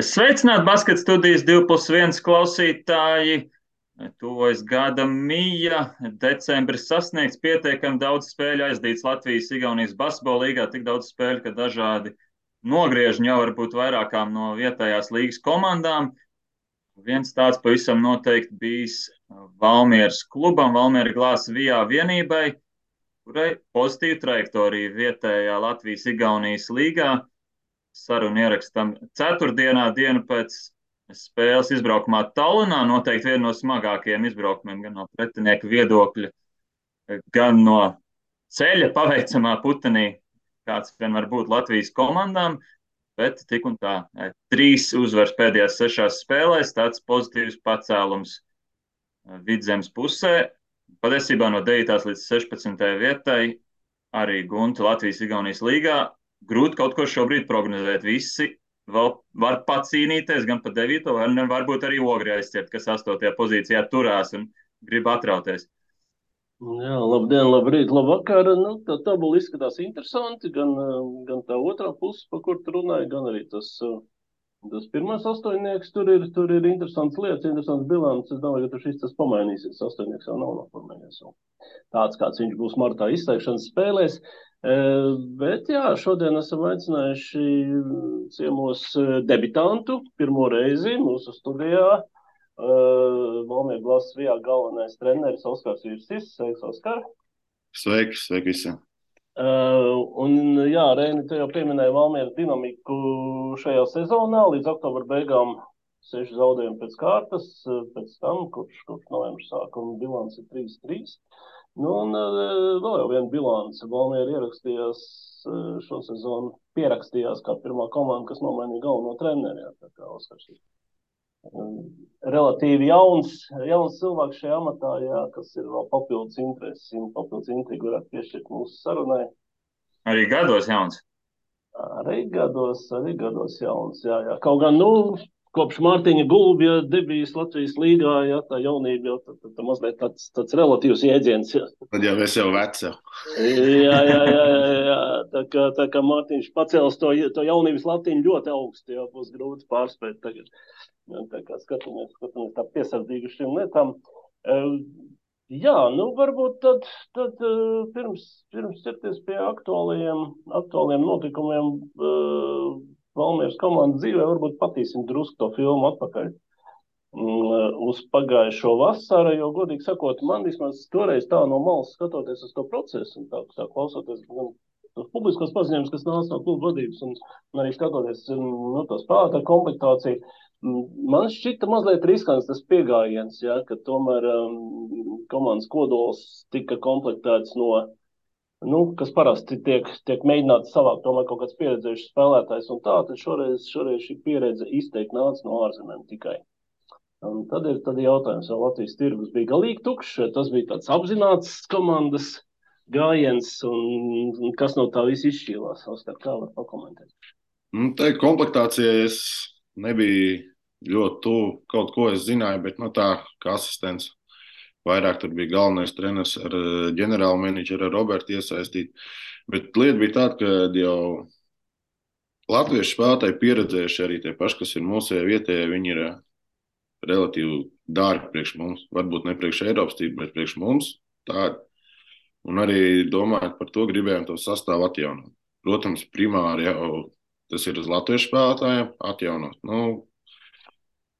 Sveicināt basket studijas 2 plus 1 klausītāji. Tuvojas gada mija, decembris sasniegts pietiekami daudz spēļu aizdīts Latvijas-Igaunijas basketbola līgā, tik daudz spēļu, ka dažādi nogriežņi jau var būt vairākām no vietējās līgas komandām. Viens tāds pavisam noteikti bijis Valmieras klubam, Valmiera glāzes vijā vienībai, kurai pozitīva trajektorija vietējā Latvijas-Igaunijas līgā sarunu ierakstam ceturtdienā, dienu pēc spēles izbraukumā Tallinā. Noteikti viena no smagākajiem izbraukumiem, gan no pretinieka viedokļa, gan no ceļa paveicamā putenī, kāds vien var būt Latvijas komandām. Bet tik un tā, trīs uzvaras pēdējās sešās spēlēs, tāds pozitīvs pacēlums vidzemes pusē. Patiesībā no 9. līdz 16. vietai arī Gunta Latvijas-Igaunijas līgā grūti kaut ko šobrīd prognozēt. Visi vēl var pacīnīties gan par 9. vai varbūt arī ogri aizķert, kas 8. pozīcijā turās un grib atrauties. Jā, labdien, labrīt, labvakar. Nu, tā tabula izskatās interesanti, gan, gan tā otrā puse, pa kur tu runāji, gan arī tas, tas pirmais astoņnieks. Tur ir, tur ir interesants lietas, interesants bilants. Es domāju, ka tur šis tas pamainīsies. Astoņnieks jau nav noformējies. Tāds, kāds viņš būs martā izteikšanas spēlēs. Bet jā, šodien esam aicinājuši ciemos debitantu pirmo reizi mūsu studijā. Valmija Glasvijā galvenais treneris Oskars Virsis. Sveiks, Oskar! Sveiki, sveiki visiem! Uh, un, jā, Reini, tu jau pieminēji Valmieras dinamiku šajā sezonā līdz oktobra beigām. Seši zaudējumi pēc kārtas, pēc tam, kurš, kurš novembris sākuma bilants ir 3-3. Nu, un vēl jau viena bilance. Valmiera ierakstījās šo sezonu, pierakstījās kā pirmā komanda, kas nomainīja galveno treneri. Ir relatīvi jauns, jauns cilvēks šajā amatā, jā, kas ir vēl papildus intereses, papildus intrigu varētu piešķirt mūsu sarunai. Arī gados jauns. Arī gados, arī gados jauns, jā, jā. Kaut gan, nu, kopš Mārtiņa Gulbja debijas Latvijas līgā, ja tā jaunība jau tā, tā, tā mazliet tāds, tāds relatīvs jēdziens. Ja. Tad jau es jau vecu. jā, jā, jā, jā, jā. Tā kā, tā kā Mārtiņš pacēls to, to jaunības latiņu ļoti augstu, jau būs grūti pārspēt tagad. Ja, tā kā skatāmies, skatāmies tā piesardzīgi šīm lietām. Jā, nu varbūt tad, tad pirms, pirms ķerties pie aktuāliem, aktuāliem notikumiem, Valmieras komandas dzīvē, varbūt patīsim drusku to filmu atpakaļ. Mm, uz pagājušo vasaru, jo, godīgi sakot, man vismaz toreiz tā no malas skatoties uz to procesu un tā, tā klausoties gan tos publiskos paziņojumus, kas nāca no kluba vadības un, un arī skatoties mm, nu, to spēlētāju komplektāciju, mm, man šķita mazliet riskants tas pieejams, ja, ka tomēr um, komandas kodols tika komplektēts no nu, kas parasti tiek, tiek mēģināts savākt tomēr kaut kāds pieredzējušs spēlētājs un tā, tad šoreiz, šoreiz šī pieredze izteikti nāca no ārzemēm tikai. Un tad ir tad jautājums, vai Latvijas tirgus bija galīgi tukšs, tas bija tāds apzināts komandas gājiens, un, un kas no tā viss izšķīlās. Oskar, kā var pakomentēt? Nu, tā komplektācija es nebiju ļoti tuvu kaut ko es zināju, bet nu, tā kā asistents Vairāk tur bija galvenais treneris ar eh, ģenerālu menedžeru, ar Robertu iesaistīt. Bet lieta bija tāda, ka jau latviešu spēlētāji pieredzējuši arī tie paši, kas ir mūsu vietējie, viņi ir eh, relatīvi dārgi priekš mums. Varbūt ne priekš Eiropas tīri, bet priekš mums tādi. Un arī domājot par to, gribējām to sastāvu atjaunot. Protams, primāri jau tas ir uz latviešu spēlētājiem atjaunot. Nu,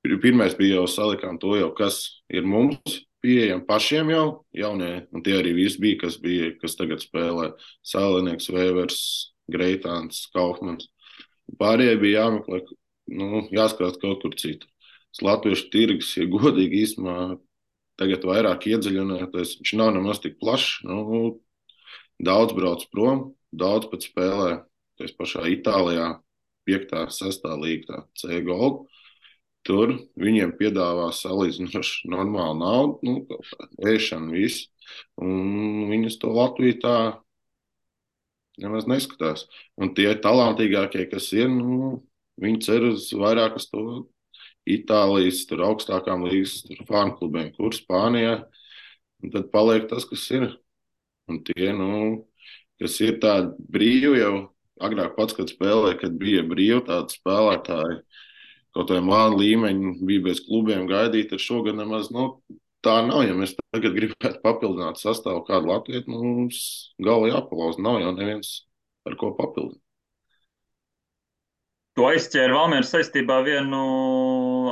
pirmais bija jau salikām to, jau, kas ir mums, pieejami pašiem jau jaunie, un tie arī visi bija, kas, bija, kas tagad spēlē Sālinieks, Vēvers, Greitāns, Kaufmans. Pārējie bija jāmeklē, nu, jāskatās kaut kur citur. Latviešu tirgus, ja godīgi īstenībā tagad vairāk iedziļināties, viņš nav nemaz tik plašs. Nu, daudz brauc prom, daudz pat spēlē. Tas pašā Itālijā, 5. un 6. līnija, C golfa. Tur viņiem piedāvā salīdzinoši normālu naudu, nu, ēšanu, visu. Un viņus to Latviju tā nemaz neskatās. Un tie talantīgākie, kas ir, nu, viņi cer uz vairāk uz to Itālijas, tur augstākām līgas fanu klubiem, kur Spānijā. Un tad paliek tas, kas ir. Un tie, nu, kas ir tādi brīvi jau agrāk pats, kad spēlēja, kad bija brīvi tādi spēlētāji kaut kādiem lāņa līmeņa bija bez klubiem gaidīt, ar šogad nemaz nu, tā nav. Ja mēs tagad gribētu papildināt sastāvu kādu Latviju, nu, mums galva jāpalauz. Nav jau neviens ar ko papildināt. To aizķēra Valmēra saistībā vienu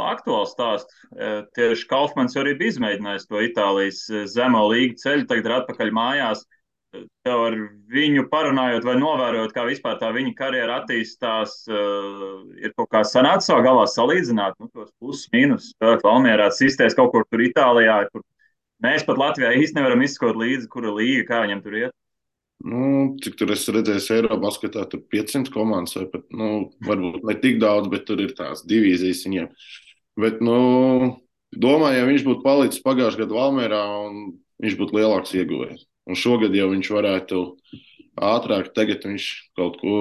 aktuālu stāstu. E, tieši Kaufmans arī bija izmēģinājis to Itālijas zemo līgu ceļu, tagad ir atpakaļ mājās. Uh, tev ar viņu parunājot vai novērojot, kā vispār tā viņa karjera attīstās, uh, ir kaut kā sanācis savā galā salīdzināt nu, tos plusus, mīnus. Valmjerā sistēs kaut kur tur Itālijā, kur mēs pat Latvijā īsti nevaram izskot līdzi, kura līga, kā viņam tur iet. Nu, cik tur es redzēju, Eiropaskatā tur 500 komandas, vai pat, nu, varbūt ne tik daudz, bet tur ir tās divīzijas viņiem. Bet, nu, domāju, ja viņš būtu palicis pagājušajā gadā Valmērā, viņš būtu lielāks ieguvējs. Un šogad jau viņš varētu ātrāk, tagad viņš kaut ko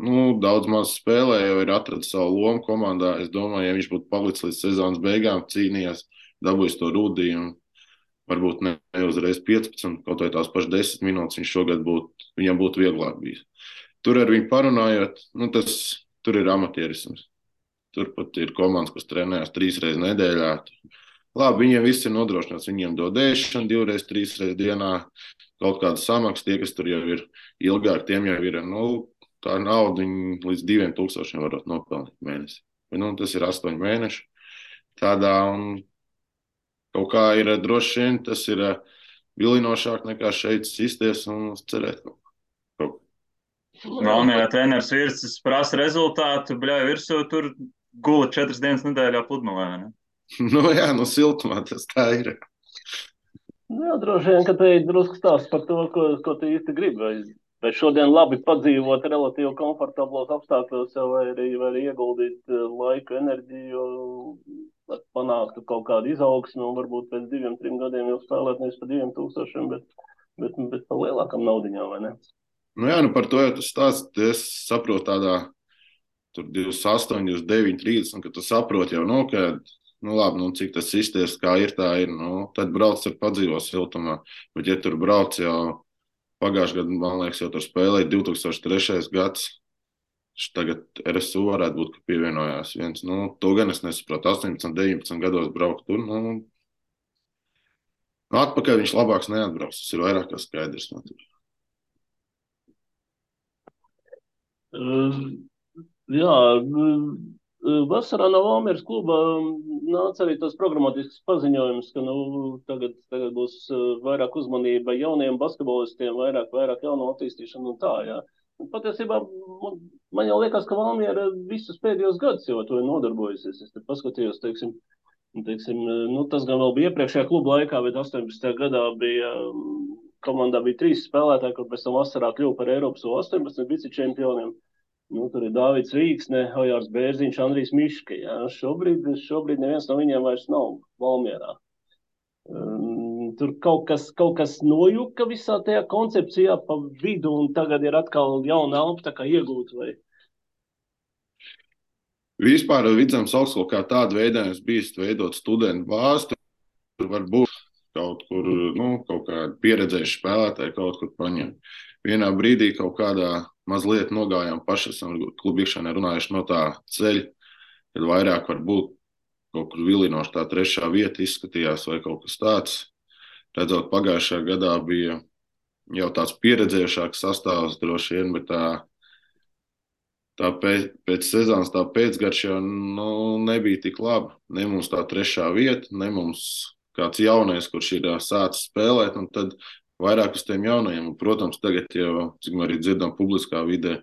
nu, daudz maz spēlē, jau ir atradzis savu lomu komandā. Es domāju, ja viņš būtu palicis līdz sezonas beigām, cīnījies, dabūjis to rudījumu. Varbūt ne uzreiz 15, kaut vai tās pašas 10 minūtes viņš šogad būtu, viņam būtu vieglāk bijis. Tur ar viņu parunājot, nu, tas tur ir amatierisms. Turpat ir komandas, kas trenējas trīs reizes nedēļā. Labi, viņiem viss ir nodrošināts. Viņiem dod ēšanu divreiz, trīs reizes dienā, kaut kāda samaksa. Tie, kas tur jau ir ilgāk, tiem jau ir nu, tā nauda, viņi līdz diviem tūkstošiem varot nopelnīt mēnesī. Nu, tas ir astoņi mēneši. Tādā kaut kā ir droši vien tas ir eh, vilinošāk nekā šeit sisties un cerēt. Valmijā treneris virsmas prasa rezultātu, bļauj virsū, tur gula četras dienas nedēļā pludmalē. Ne? nu, jā, no siltumā tas tā ir. Nu, jā, droši vien, ka te ir drusku stāsts par to, ko, ko tu īsti gribi. Vai, vai šodien labi padzīvot relatīvi komfortablos apstākļos, vai arī, vai arī ieguldīt eh, laiku, enerģiju, lai panāktu kaut kādu izaugsmu, un varbūt pēc diviem, trim gadiem jau spēlēt nevis par diviem tūkstošiem, bet, bet, bet par lielākam naudiņām, vai ne? Nu jā, nu par to jau tas stāsts, es saprotu tādā, tur 28, 29, 30, un ka tu saproti jau, nu, ka nu, labi, nu, cik tas izties, kā ir, tā ir. Nu, tad brauc ar padzīvos siltumā. Bet, ja tur brauc jau pagājušajā gadā, man liekas, jau tur spēlēja 2003. gads. Tagad RSU varētu būt, ka pievienojās viens. Nu, to gan es nesaprotu. 18, 19 gados braukt tur. Nu, atpakaļ viņš labāks neatbrauks. Tas ir vairāk kā skaidrs. No uh, jā, Vasarā no Valmieras kluba nāca arī tas programmatisks paziņojums, ka nu, tagad, tagad būs vairāk uzmanība jauniem basketbolistiem, vairāk, vairāk jaunu attīstīšanu un tā. Jā. Patiesībā man, man jau liekas, ka Valmiera visus pēdējos gadus jau to ir nodarbojusies. Es paskatījos, teiksim, teiksim, nu, tas gan vēl bija iepriekšējā kluba laikā, bet 18. gadā bija komandā bija trīs spēlētāji, kur pēc tam vasarā kļuva par Eiropas 18 vice čempioniem. Nu, tur ir Dārvids Rīgsne, Hojārs Bērziņš, Andrijs Miška. Jā. Šobrīd, šobrīd neviens no viņiem vairs nav Valmierā. Um, tur kaut kas, kaut kas nojuka visā tajā koncepcijā pa vidu, un tagad ir atkal jauna elpa iegūta. Vai? Vispār Vidzemes augstskola kā tāda veidojums bijis veidot studentu bāzi. Tur var būt kaut kur, nu, kaut kāda pieredzējuša spēlētāja kaut kur paņemt. Vienā brīdī kaut kādā mazliet nogājām paši, esam klubu iekšēnē runājuši no tā ceļa, kad vairāk var būt kaut kur vilinoši tā trešā vieta izskatījās vai kaut kas tāds. Redzot, pagājušajā gadā bija jau tāds pieredzējušāks sastāvs droši vien, bet tā, tā pēc, pēc sezonas tā pēcgarša jau nu, nebija tik laba. Ne mums tā trešā vieta, ne mums kāds jaunais, kurš ir sācis spēlēt, un tad vairāk uz tiem jaunajiem. Un, protams, tagad jau, cik mēs arī dzirdam publiskā vidē,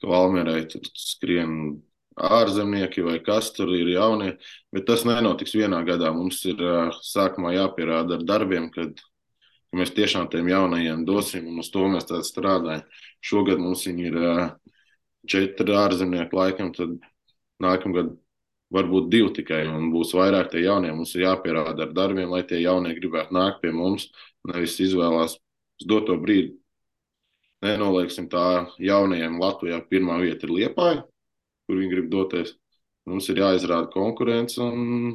ka Valmierai tur skrien ārzemnieki vai kas tur ir jaunie, bet tas nenotiks vienā gadā. Mums ir sākumā jāpierāda ar darbiem, kad ka mēs tiešām tiem jaunajiem dosim, un uz to mēs tādā strādājam. Šogad mums ir četri ārzemnieki laikam, tad nākamgad varbūt divi tikai, un būs vairāk tie jaunie. Mums ir jāpierāda ar darbiem, lai tie jaunie gribētu nākt pie mums, nevis izvēlās uz doto brīdi. Nenolieksim tā jaunajiem Latvijā pirmā vieta ir Liepāja, kur viņi grib doties. Mums ir jāizrāda konkurence un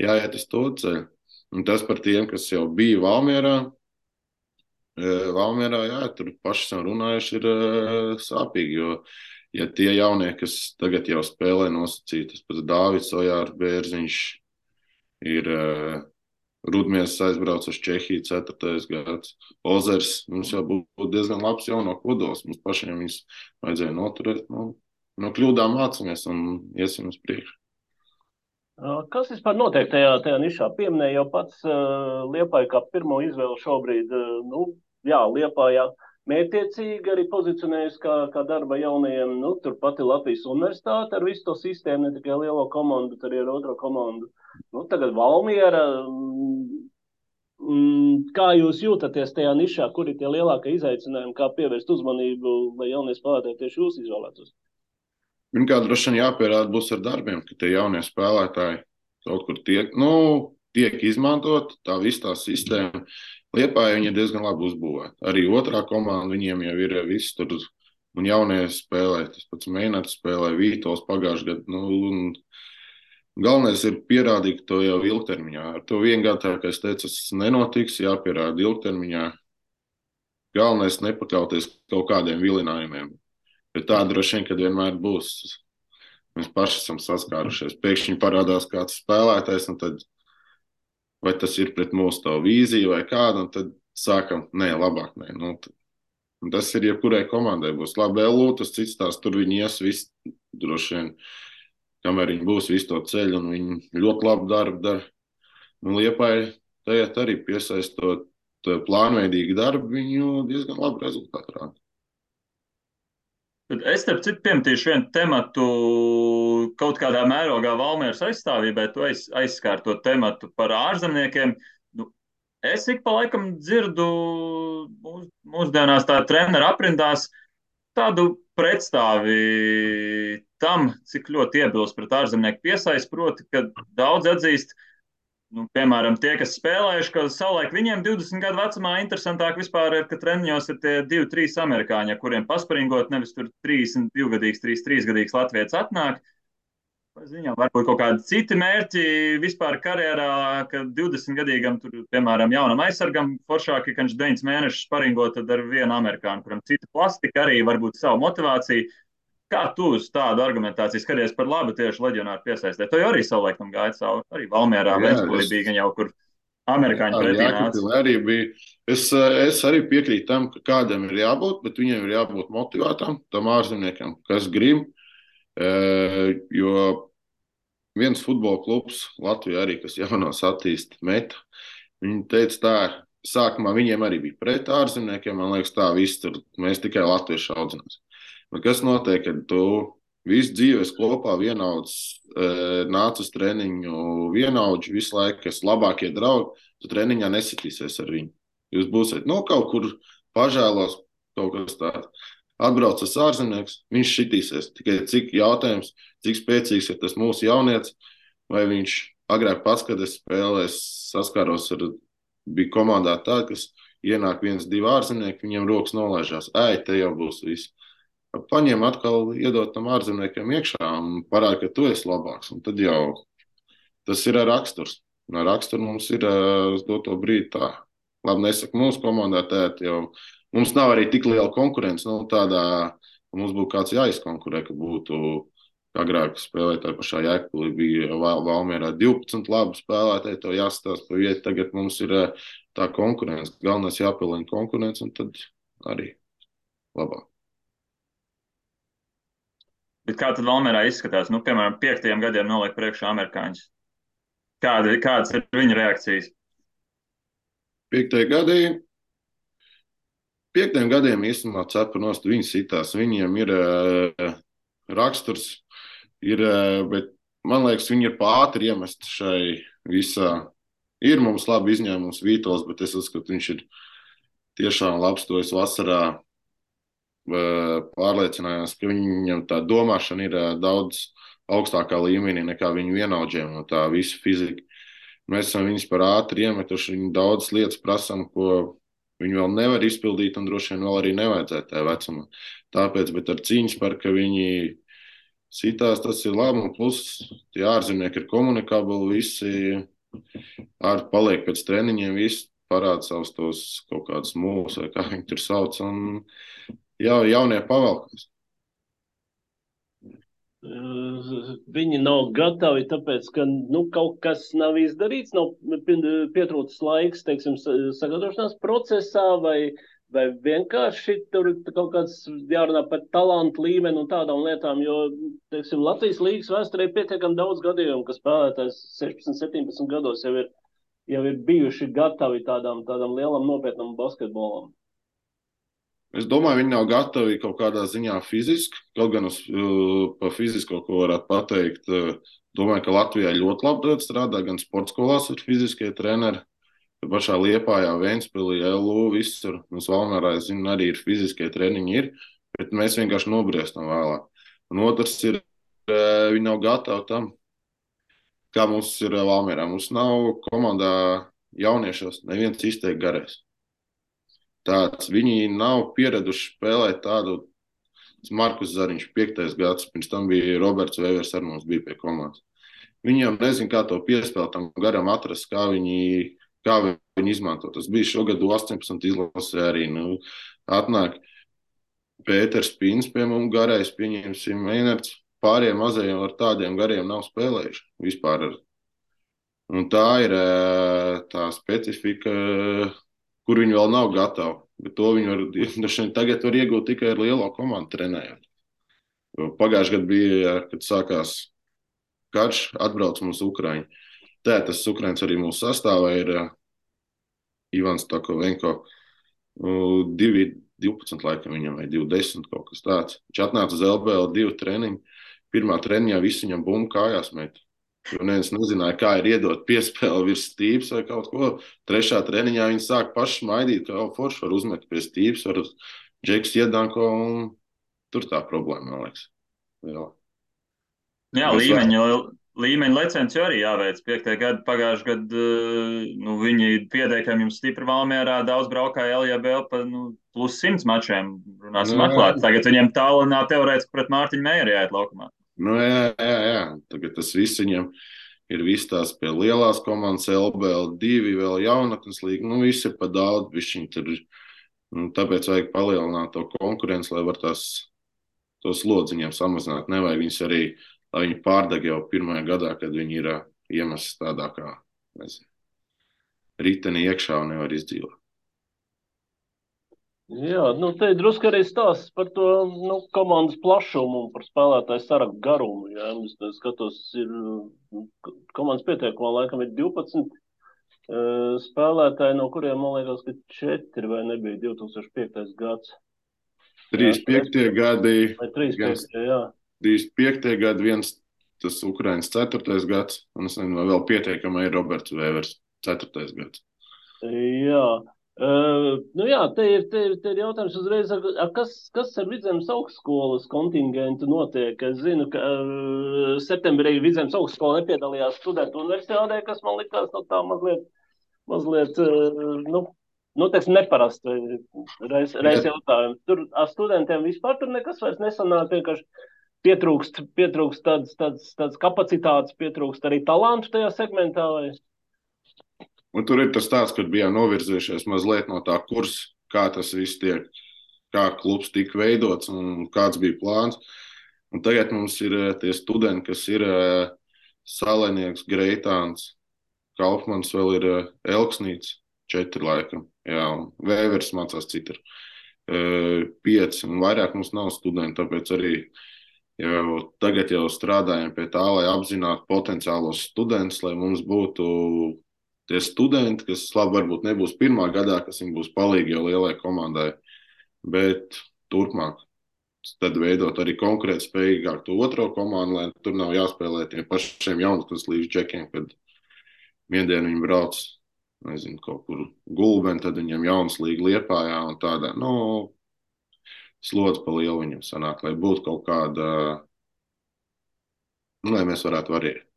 jāiet uz to ceļu. Un tas par tiem, kas jau bija Valmierā. E, Valmierā, jā, tur paši esam runājuši, ir e, sāpīgi, jo ja tie jaunie, kas tagad jau spēlē nosacītas, pats Dāvids Ojārs Bērziņš ir uh, Rudmies aizbrauca uz Čehiju 4. gads. Ozers mums jau būtu diezgan labs jauno kodols. Mums pašiem viņus vajadzēja noturēt. Nu, no kļūdām mācāmies un iesim uz priekšu. Kas vispār notiek tajā, tajā nišā? Pieminēja jau pats uh, Liepāja kā pirmo izvēlu šobrīd. Uh, nu, jā, Liepājā. Jā mērķiecīgi arī pozicionējusi kā, kā darba jaunajiem. Nu, Turpat ir Latvijas universitāte ar visu to sistēmu, ne tikai lielo komandu, bet arī ar otro komandu. Nu, tagad Valmiera. Mm, mm, kā jūs jūtaties tajā nišā, kur ir tie lielākie izaicinājumi, kā pievērst uzmanību, lai jaunie spēlētāji tieši jūs izvēlētos? Pirmkārt, droši vien jāpierāda būs ar darbiem, ka tie jaunie spēlētāji kaut kur tiek, nu, tiek izmantot, tā viss tā sistēma. Liepāja viņi ir diezgan labi uzbūvēti. Arī otrā komanda viņiem jau ir viss tur. Un jaunie spēlē, tas pats Mēnesis spēlē, Vītols pagājušajā gadā. Nu, galvenais ir pierādīt to jau ilgtermiņā. Ar to gadu, kā es teicu, tas nenotiks, jāpierāda ilgtermiņā. Galvenais ir nepakauties kaut kādiem vilinājumiem. Bet tā droši vien, kad vienmēr būs. Mēs paši esam saskārušies. Pēkšņi parādās kāds spēlētājs, un tad vai tas ir pret mūsu vīziju vai kādu, un tad sākam, nē, labāk nē. Nu, tas ir jebkurai komandai. Būs labi, LU, tas cits tās tur viņi ies viss droši vien, kamēr viņi būs visu to ceļu, un viņi ļoti labu darbu dara. Nu, Liepai tajā arī piesaistot plānveidīgu darbu, viņu diezgan labu rezultātu rāda. Es, starp citu, pieminēšu vienu tematu, kaut kādā mērogā Valmēras aizstāvībai. Tu aiz, aizskāri to tematu par ārzemniekiem. Nu, es ik pa laikam dzirdu mūs, mūsdienās tā treneru aprindās tādu pretstāvi tam, cik ļoti iebilst pret ārzemnieku piesaist, proti, ka daudz atzīst, ka nu, piemēram, tie, kas spēlējuši, ka savulaik viņiem 20 gadu vecumā interesantāk vispār ir, ka treniņos ir tie 2-3 amerikāņi, kuriem paspringot, nevis tur 32 gadīgs, 33 gadīgs latviečs atnāk. Ziņā, varbūt kaut kādi citi mērķi vispār karjerā, ka 20 gadīgam, tur, piemēram, jaunam aizsargam, foršāk, ka viņš 9 mēnešus paringot ar vienu amerikāņu, kuram cita plastika arī varbūt savu motivāciju. Kā tu uz tādu argumentāciju skaties par labu tieši leģionāru piesaistē? To jau arī savulaik tam gāja cauri. Arī Valmērā, Ventspilī bija jau kur amerikāņu pretī nāca. Arī bija. Es, es arī piekrītu tam, ka kādam ir jābūt, bet viņam ir jābūt motivētam, tam ārzemniekam, kas grib. Jo viens futbola klubs Latvijā arī, kas jaunās attīst meta, viņi teica tā, sākumā viņiem arī bija pret ārzemniekiem, man liekas tā viss tur, mēs tikai latviešu audzinās. Bet kas notiek, kad tu visu dzīves kopā vienauds, e, nāc uz treniņu, vienaudži visu laiku, kas labākie draugi, tu treniņā nesitīsies ar viņu. Jūs būsiet no nu, kaut kur pažēlos, kaut kas tāds. Atbraucas ārzemnieks, viņš šitīsies. Tikai cik jautājums, cik spēcīgs ir tas mūsu jaunietis, vai viņš agrāk pats, kad es spēlēju, saskāros ar, bija komandā tā, kas ienāk viens, divi ārzemnieki, viņiem rokas nolaižās. Ej, te jau būs viss paņem atkal, iedot tam ārzemniekiem iekšā un parāda, ka tu esi labāks. Un tad jau tas ir raksturs. Un ar raksturu mums ir uz doto brīdi tā. Labi, nesaku mūsu komandā, tēt, jau mums nav arī tik liela konkurence. Nu, tādā, mums būtu kāds jāizkonkurē, ka būtu agrāk spēlētāji pašā Jēkabūlī bija Valmierā 12 labi spēlētāji, to jāstāsta pa vietu. Tagad mums ir tā konkurence. Galvenais jāpielina konkurence un tad arī labāk. Bet kā tad Valmērā izskatās? Nu, piemēram, piektajiem gadiem noliek priekšā amerikāņus. Kāda, kādas ir viņa reakcijas? Piektajā gadī. Piektiem gadiem īstenībā cepa nost viņa sitās. Viņiem ir uh, raksturs, ir, uh, bet man liekas, viņi ir pātri iemest šai visā. Ir mums labi izņēmums Vītols, bet es uzskatu, viņš ir tiešām labs. To es vasarā pārliecinājās, ka viņam tā domāšana ir daudz augstākā līmenī nekā viņu vienaudžiem no tā visa fizika. Mēs esam viņus par ātri iemetuši, viņi daudz lietas prasām, ko viņi vēl nevar izpildīt, un droši vien vēl arī nevajadzētu tajā vecumā. Tāpēc, bet ar cīņas par, ka viņi citās tas ir labi, un plus tie ārzemnieki ir komunikabli, visi ārti paliek pēc treniņiem, visi parāda savus tos kaut kādus mūsus, vai kā viņi tur sauc, un jau jaunie pavalkās. viņi nav gatavi, tāpēc, ka nu, kaut kas nav izdarīts, nav pietrūcis laiks, teiksim, sagatavošanās procesā, vai, vai vienkārši tur kaut kāds jārunā par talantu līmeni un tādām lietām, jo, teiksim, Latvijas līgas vēsturē ir pietiekami daudz gadījumu, ka spēlētājs 16, 17 gados jau ir, jau ir bijuši gatavi tādām, tādām lielam nopietnam basketbolam. Es domāju, viņi nav gatavi kaut kādā ziņā fiziski. Kaut gan uz, uh, par fizisko, ko varētu pateikt, uh, domāju, ka Latvijā ļoti labi strādā. Gan sporta skolās ir fiziskie treneri. Pašā Liepājā, Vēnspilī, LU, visur. Mums Valmērā, es zinu, arī ir fiziskie treniņi, ir, bet mēs vienkārši nobriestam vēlāk. Un otrs ir, uh, viņi nav gatavi tam, kā mums ir Valmērā. Mums nav komandā jauniešos neviens izteikti garais tāds. Viņi nav pieraduši spēlēt tādu. Markus Zariņš, piektais gads, pirms tam bija Roberts Vēvers, arī mums bija pie komandas. Viņam nezinu, kā to piespēlēt, tam garam atrast, kā viņi, kā viņi izmanto. Tas bija šogad 18 izlasē arī. Nu, atnāk Pēters Pīns pie mums garais, pieņemsim, Einerts. Pārējiem mazajiem ar tādiem gariem nav spēlējuši vispār. Ar. Un tā ir tā specifika, kur viņi vēl nav gatavi. Bet to viņi var, tagad var iegūt tikai ar lielo komandu trenējot. Pagājušajā gadā bija, kad sākās karš, atbrauc mums Ukraiņi. Tā tas Ukraiņš arī mūsu sastāvā ir Ivans Takovenko. Uh, 12 laikam viņam vai 20 kaut kas tāds. Viņš atnāca uz LBL divu treniņu. Pirmā treniņā visi viņam bumbu kājās met. Jo neviens nezināja, kā ir iedot piespēli virs stīpes vai kaut ko. Trešā treniņā viņi sāk paši maidīt, ka forši var uzmet pie stīpes, var džeks iedanko un tur tā problēma, man liekas. Jā, Jā līmeņa, līmeņa licenci arī jāveic. Piektajā gadā, pagājušajā gadā, nu, viņi pietiekami jums stipri valmierā, daudz braukāja LJBL pa nu, plus simts mačiem. Runāsim nu, atklāt. Tagad viņiem tālunā teorētiski pret Mārtiņu Meijeru jāiet laukumā. Nu, jā, jā, jā. Tagad tas viss viņam ir viss tās pie lielās komandas, LBL2, vēl jaunatnes līga. Nu, viss ir pa daudz, viņš tur. Nu, tāpēc vajag palielināt to konkurenci, lai var tās tos lodziņiem samazināt. Nevajag viņus arī, lai viņi pārdeg jau pirmajā gadā, kad viņi ir iemesls tādā kā, nezinu, riteni iekšā un nevar izdzīvot. Jā, nu te ir drusku arī stāsts par to nu, komandas plašumu un par spēlētāju sarakstu garumu. Jā. Es skatos, ir nu, komandas pieteikumā laikam ir 12 uh, spēlētāji, no kuriem man liekas, ka 4 vai nebija 2005. gads. 35. gadi. Vai 35. jā. 35. gadi, viens tas Ukrainas 4. gads, un es nezinu, vai vēl pieteikamai ir Roberts Vēvers 4. gads. Jā. Uh, nu jā, te ir, te, ir, te ir jautājums uzreiz, a, kas, kas ar Vidzemes augstskolas kontingentu notiek? Es zinu, ka uh, septembrī Vidzemes augstskola nepiedalījās studentu universitātē, kas man likās no tā mazliet, mazliet uh, nu, nu, teiksim, neparasti reiz, reiz jautājums. Tur ar studentiem vispār tur nekas vairs nesanāk, vienkārši pietrūkst, pietrūkst tādas, tādas, tādas kapacitātes, pietrūkst arī talantu tajā segmentā. Vai? Un tur ir tas tāds, ka bijām novirzījušies mazliet no tā kursa, kā tas viss tiek, kā klubs tika veidots un kāds bija plāns. Un tagad mums ir eh, tie studenti, kas ir eh, Salēnieks, Greitāns, Kaufmans, vēl ir eh, Elksnīts, četri laikam. Jā, un Vēvers mācās citur. Pieci, un vairāk mums nav studenti, tāpēc arī jau tagad jau strādājam pie tā, lai apzinātu potenciālos studentus, lai mums būtu tie studenti, kas labi, varbūt nebūs pirmā gadā, kas viņiem būs palīgi jau lielai komandai, bet turpmāk. Tad veidot arī konkrēti spējīgāk to otro komandu, lai tur nav jāspēlē tiem pašiem jaunatnes līdz džekiem, kad viendien viņi brauc, nezinu, kaut kur gulbeni, tad viņam jauns līga liepājā un tādā, nu, slodzi pa lielu viņam sanāk, lai būtu kaut kāda, nu, lai mēs varētu variēt.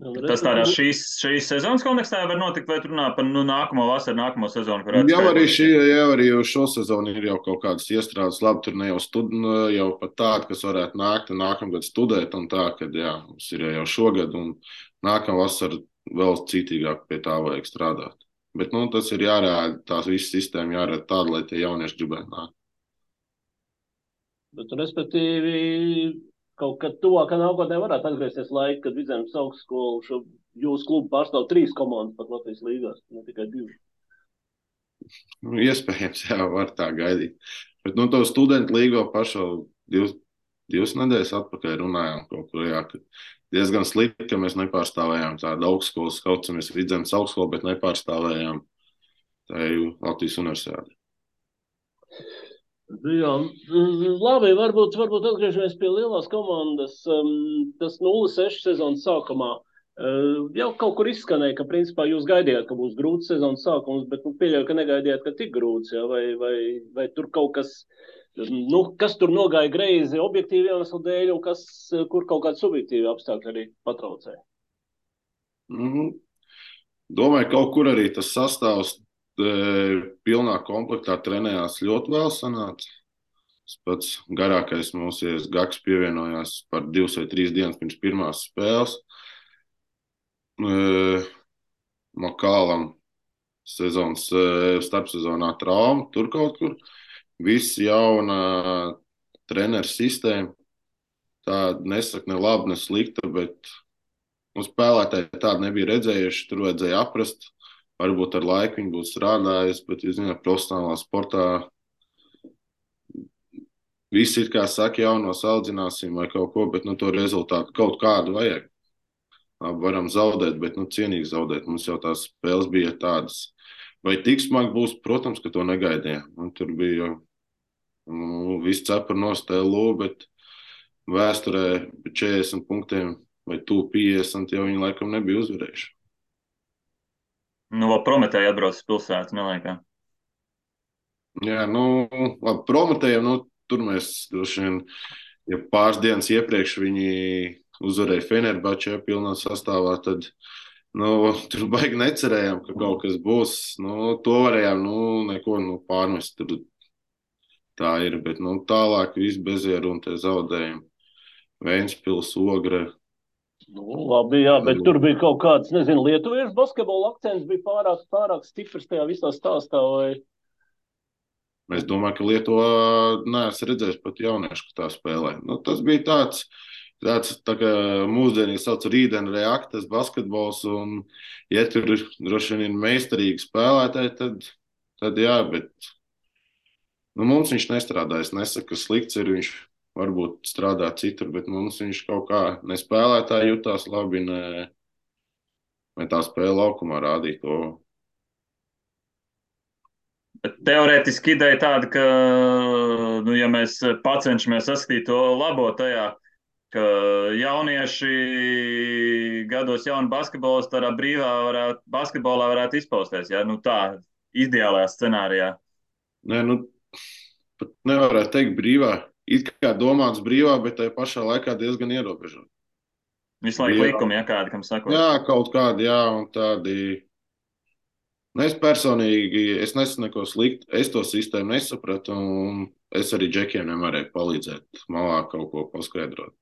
Tas tādā šīs, šīs sezonas kontekstā var notikt, vai runā par nu, nākamo vasaru, nākamo sezonu? Jau arī, šī, jau arī šo sezonu ir jau kaut kādas iestrādes, labi, tur ne jau, stud, nu, jau pat tādi, kas varētu nākt un nākamgad studēt, un tā, ka jā, mums ir jau šogad, un nākamā vasara vēl citīgāk pie tā vajag strādāt. Bet nu, tas ir jārāda, tās visas sistēmas jārāda tāda, lai tie jaunieši gribētu nākt. Bet, respektīvi, kaut kad tuvākā nākotnē varētu atgriezties laika, kad Vidzemes augstskolu šo jūsu klubu pārstāv trīs komandas pat Latvijas līgās, ne tikai divas. Nu, iespējams, jā, var tā gaidīt. Bet nu, to studentu līgo pašu divas, divas nedēļas atpakaļ runājām kaut kur, jā, ka diezgan slikti, ka mēs nepārstāvējām tādu augstskolu, skaucamies Vidzemes augstskolu, bet nepārstāvējām Latvijas universitāti. Jā, labi, varbūt, varbūt atgriežamies pie lielās komandas. Tas 0-6 sezonas sākumā jau kaut kur izskanēja, ka principā jūs gaidījāt, ka būs grūts sezonas sākums, bet nu, pieļauju, ka negaidījāt, ka tik grūts, jā, vai, vai, vai tur kaut kas, nu, kas tur nogāja greizi objektīvi iemeslu dēļ un kas, kur kaut kādi subjektīvi apstākļi arī patraucēja. Mm -hmm. Domāju, kaut kur arī tas sastāvs pilnā komplektā trenējās ļoti vēl sanāca. Pats garākais ir Gaks pievienojās par divas vai trīs dienas pirms pirmās spēles. Makālam sezonas starpsezonā trauma, tur kaut kur. Viss jauna treneru sistēma. Tā nesaka ne labi, ne slikta, bet nu, spēlētāji tādu nebija redzējuši. Tur vajadzēja aprast, varbūt ar laiku viņi būs strādājuši, bet, jūs zināt, profesionālā sportā visi ir kā saka, jaunos audzināsim vai kaut ko, bet nu, to rezultātu kaut kādu vajag. Labi, varam zaudēt, bet nu, cienīgi zaudēt. Mums jau tās spēles bija tādas. Vai tik smagi būs? Protams, ka to negaidīja. Un tur bija nu, viss cepura nostēlu, bet vēsturē 40 punktiem vai tu 50 jau viņi laikam nebija uzvarējuši. Nu, vēl Prometēja atbrauc uz pilsētu, neliekas. Jā, nu, labi, Prometējiem, nu, tur mēs droši vien, ja pāris dienas iepriekš viņi uzvarēja Fenerbačē pilnā sastāvā, tad, nu, tur baigi necerējām, ka kaut kas būs. Nu, to varējām, nu, neko, nu, pārmest. Tur tā ir, bet, nu, tālāk viss bezieru un te zaudējumi. Vēnspils, Ogre, Nu, labi, jā, bet tur bija kaut kāds, nezinu, lietuviešu basketbola akcents bija pārāk, pārāk stiprs tajā visā stāstā. Vai... Es domāju, ka Lietuvā neesmu redzējis pat jauniešu, kas tā spēlē. Nu, tas bija tāds, tāds tā kā mūsdienīgi sauc rītdien reaktas basketbols, un, ja tur droši vien ir meistarīgi spēlētāji, tad, tad jā, bet nu, mums viņš nestrādā. Es nesaku, ka slikts ir viņš varbūt strādā citur, bet mums viņš kaut kā nespēlētāji jutās labi, ne, ne tā spēle laukumā rādīja to. Bet teorētiski ideja tāda, ka, nu, ja mēs pacenšamies saskatīt to labo tajā, ka jaunieši gados jauni basketbols tādā brīvā varētu, basketbolā varētu izpausties, ja? Nu, tā ideālajā scenārijā. Nē, nu, pat nevarētu teikt brīvā it kā domāts brīvā, bet tajā pašā laikā diezgan ierobežot. Visu laiku likumi, ja kādi, kam sakot. Jā, kaut kādi, jā, un tādi. Nu, es personīgi, es nesaku neko sliktu, es to sistēmu nesapratu, un es arī džekiem nevarēju palīdzēt malā kaut ko paskaidrot.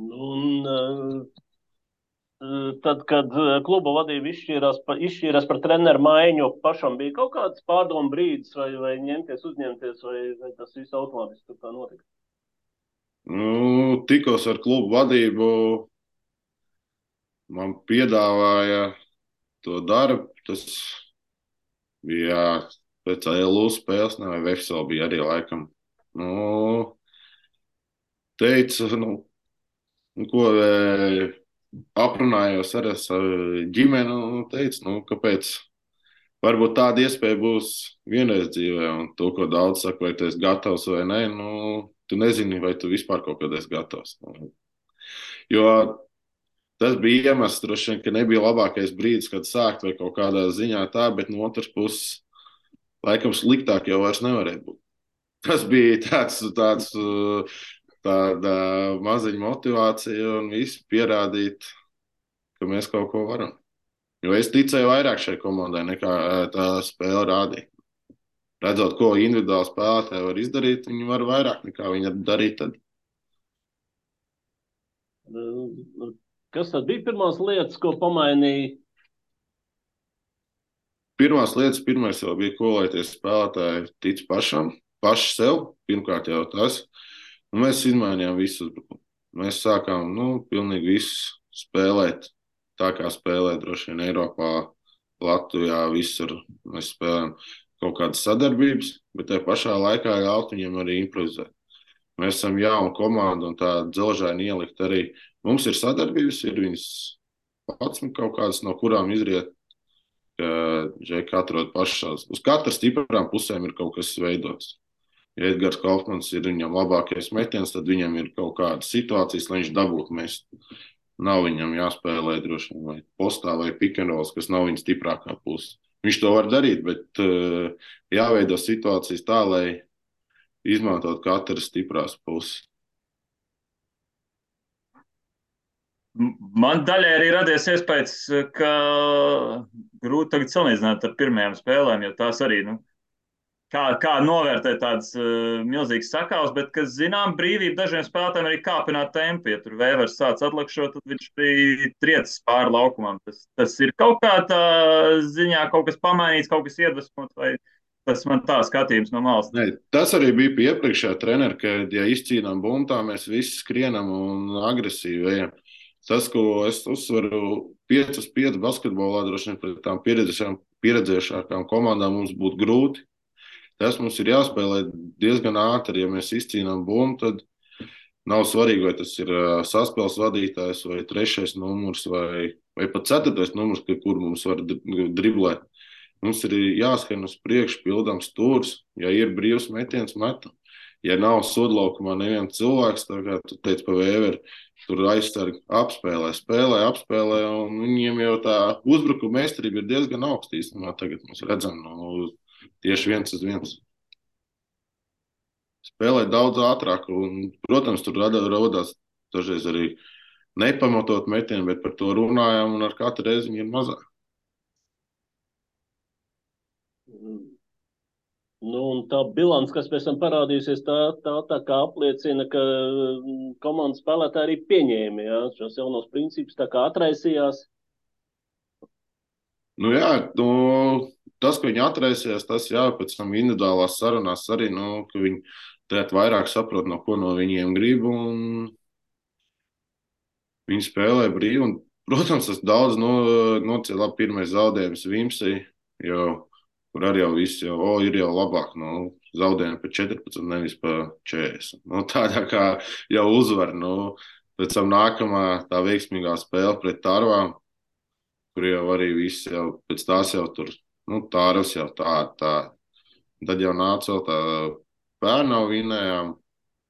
Un, Tad, kad kluba vadība izšķīrās par, izšķīrās par treneru maiņu, pašam bija kaut kāds pārdomu brīdis, vai, vai ņemties, uzņemties, vai, vai tas viss automātiski tā notika? Nu, tikos ar klubu vadību, man piedāvāja to darbu. Tas bija pēc LU spēles, ne, vai Vefsel bija arī laikam. Nu, teica, nu, ko aprunājos ar savu ģimeni un teicu, nu, kāpēc. Varbūt tāda iespēja būs vienreiz dzīvē, un to, ko daudz saka, vai tu esi gatavs vai nē, nu, tu nezini, vai tu vispār kaut kad esi gatavs. Jo tas bija iemesls, droši vien, ka nebija labākais brīdis, kad sākt vai kaut kādā ziņā tā, bet no otras puses, laikam sliktāk jau vairs nevarēja būt. Tas bija tāds, tāds tāda maziņa motivācija un viss pierādīt, ka mēs kaut ko varam. Jo es ticēju vairāk šai komandai nekā tā spēle rādīja. Redzot, ko individuāli spēlētāji var izdarīt, viņi var vairāk nekā viņi darīja tad. Kas tad bija pirmās lietas, ko pamainīja? Pirmās lietas, pirmais jau bija kolēties spēlētāji tic pašam, paši sev, pirmkārt jau tas, un mēs izmainījām visu uzbrukumu. Mēs sākām, nu, pilnīgi visu spēlēt tā, kā spēlē droši vien Eiropā, Latvijā, visur. Mēs spēlējam kaut kādas sadarbības, bet tajā pašā laikā ļaut viņiem arī improvizēt. Mēs esam jauna komanda un tā dzelžaini ielikt arī. Mums ir sadarbības, ir viņas pats kaut kādas, no kurām izriet Džeki atrod pašās. Uz katras stiprām pusēm ir kaut kas veidots. Ja Edgars Kaufmans ir viņam labākais metiens, tad viņam ir kaut kādas situācijas, lai viņš dabūtu mest. Nav viņam jāspēlē droši vien vai postā vai pikantrols, kas nav viņa stiprākā puse. Viņš to var darīt, bet uh, jāveido situācijas tā, lai izmantot katras stiprās puses. Man daļai arī radies iespējas, ka grūti tagad salīdzināt ar pirmajām spēlēm, jo tās arī, nu, kā, kā novērtēt tādas uh, milzīgas sakāves, bet, kas zinām, brīvība dažiem spēlētājiem arī kāpināt tempu. Ja tur vēvers sāc atlakšot, tad viņš bija triecis pāri laukumam. Tas, tas ir kaut kā tā ziņā, kaut kas pamainīts, kaut kas iedvesmots vai Tas man tā skatījums no malas. Ne, tas arī bija pie iepriekšējā trenera, ka, ja izcīnām bumbu, mēs visi skrienam un agresīvi ejam. Tas, ko es uzsveru, 5 uz 5 basketbolā, droši vien pret tām pieredzējušākām komandām mums būtu grūti. Tas mums ir jāspēlē diezgan ātri. Ja mēs izcīnām bumbu, tad nav svarīgi, vai tas ir saspēles vadītājs, vai trešais numurs, vai, vai pat ceturtais numurs, kur mums var driblēt. Mums ir jāskan uz priekšu, pildām stūrus. Ja ir brīvs metiens, metam. Ja nav sodlaukumā neviens cilvēks, tā kā tu teici pa vēveri, tur aizsargi apspēlē, spēlē, apspēlē, un viņiem jau tā uzbrukuma meistarība ir diezgan augsta īstenībā. Tagad mēs redzam, nu, tieši viens uz viens. Spēlē daudz ātrāk, un, protams, tur radās dažreiz arī nepamatot metienu, bet par to runājām, un ar katru reizi viņi ir mazāk. Nu, tā bilance, kas pēc tam parādīsies, tā, tā, tā kā apliecina, ka mm, komandas spēlētāji arī pieņēma ja, šos jaunos principus, tā kā atraisījās. Nu, jā, nu, tas, ka viņi atraisījās, tas jā, pēc tam individuālās sarunās arī, nu, ka viņi tagad vairāk saprot, no ko no viņiem grib, un viņi spēlē brīvi, un, protams, tas daudz no, nocēlā pirmais zaudējums Vimsī, jo kur arī jau viss jau, oh, ir jau labāk. Nu, zaudējumi par 14, nevis par 40. Nu, tādā kā jau uzvar. Nu, pēc tam nākamā tā veiksmīgā spēle pret Tārvām, kur jau arī viss jau pēc tās jau tur, nu, Tārvas jau tā, tā. Tad jau nāca vēl tā bērnu vinējām,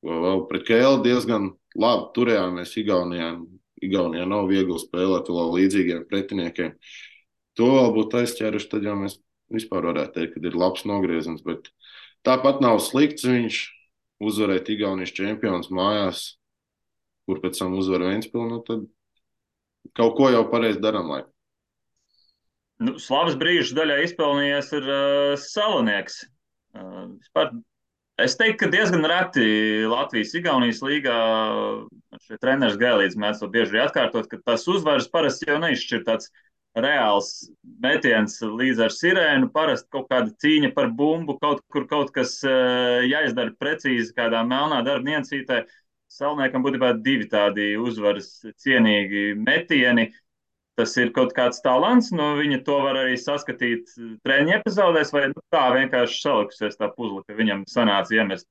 vēl pret Kēlu diezgan labi turējāmies Igaunijā. Igaunijā nav viegli spēlēt vēl līdzīgiem pretiniekiem. To vēl būtu aizķēruši, tad jau mēs vispār varētu teikt, ka ir labs nogrieziens. Bet tāpat nav slikts viņš uzvarēt Igaunijas čempions mājās, kur pēc tam uzvar Vēnspilnu. Nu, tad kaut ko jau pareizi darām. Lai. Nu, slavas brīža daļā izpelnījies ir uh, Salonieks. Uh, vispār, es teiktu, ka diezgan reti Latvijas-Igaunijas līgā šeit treneris Gēlīds mēs to bieži atkārtot, ka tas uzvaras parasti jau neizšķir tāds uh, reāls metiens līdz ar sirēnu, parasti kaut kāda cīņa par bumbu, kaut kur kaut kas uh, jāizdara precīzi kādā melnā darba niecītē. Salniekam būtībā divi tādi uzvaras cienīgi metieni. Tas ir kaut kāds talants, no viņa to var arī saskatīt treniņa epizodēs, vai nu, tā vienkārši salikusies tā puzle, ka viņam sanāca iemest.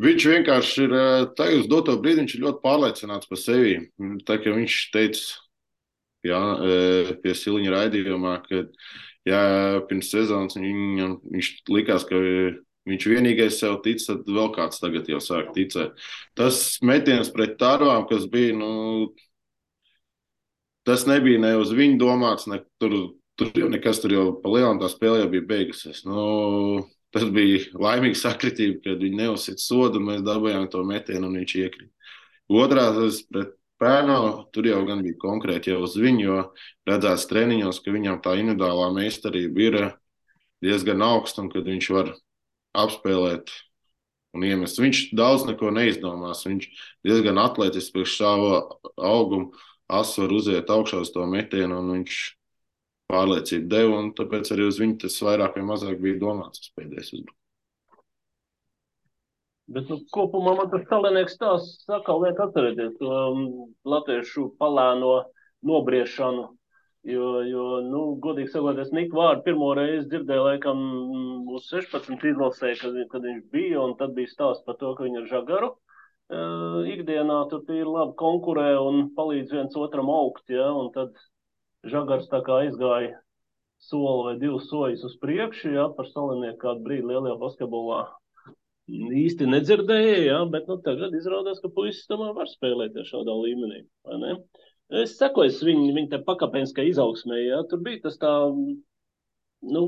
Viņš vienkārši ir, tajā uz doto brīdi, viņš ir ļoti pārliecināts par sevi. Tā kā viņš teica, jā, e, pie Siliņa raidījumā, ka jā, pirms sezonas viņam, viņš likās, ka viņš vienīgais sev tic, tad vēl kāds tagad jau sāk ticēt. Tas metiens pret tārvām, kas bija, nu, tas nebija ne uz viņu domāts, ne tur, tur jau nekas tur jau pa lielām tā spēlē jau bija beigusies. Nu, tas bija laimīga sakritība, kad viņi neuzsita sodu, mēs dabūjām to metienu, un viņš iekrīt. Otrā tas pret Pērnā tur jau gan bija konkrēti jau uz viņu, jo redzēts treniņos, ka viņam tā individuālā meistarība ir diezgan augsta un kad viņš var apspēlēt un iemest. Viņš daudz neko neizdomās. Viņš diezgan atletisks priekš savu augumu, asu var uziet augšā uz to metienu un viņš pārliecību deva, un tāpēc arī uz viņu tas vairāk vai mazāk bija domāts uz pēdējais uzbrukums. Bet nu, kopumā man tas talinieks stāsts atkal liek atcerēties to um, latviešu palēno nobriešanu. Jo, jo nu, godīgi sakot, es Niku vārdu pirmo reizi dzirdēju, laikam, uz 16 izlasē, kad, kad viņš bija, un tad bija stāsts par to, ka viņa ar žagaru uh, ikdienā tur ir labi konkurē un palīdz viens otram augt, ja, un tad žagars tā kā aizgāja soli vai divus soļus uz priekšu, ja, par salinieku kādu brīdi lielajā basketbolā īsti nedzirdēju, ja, bet nu, tagad izrādās, ka puisis tomēr var spēlēties šādā līmenī. Es sekoju viņa, viņa pakāpeniskai izaugsmē, ja tur bija tas tā, nu,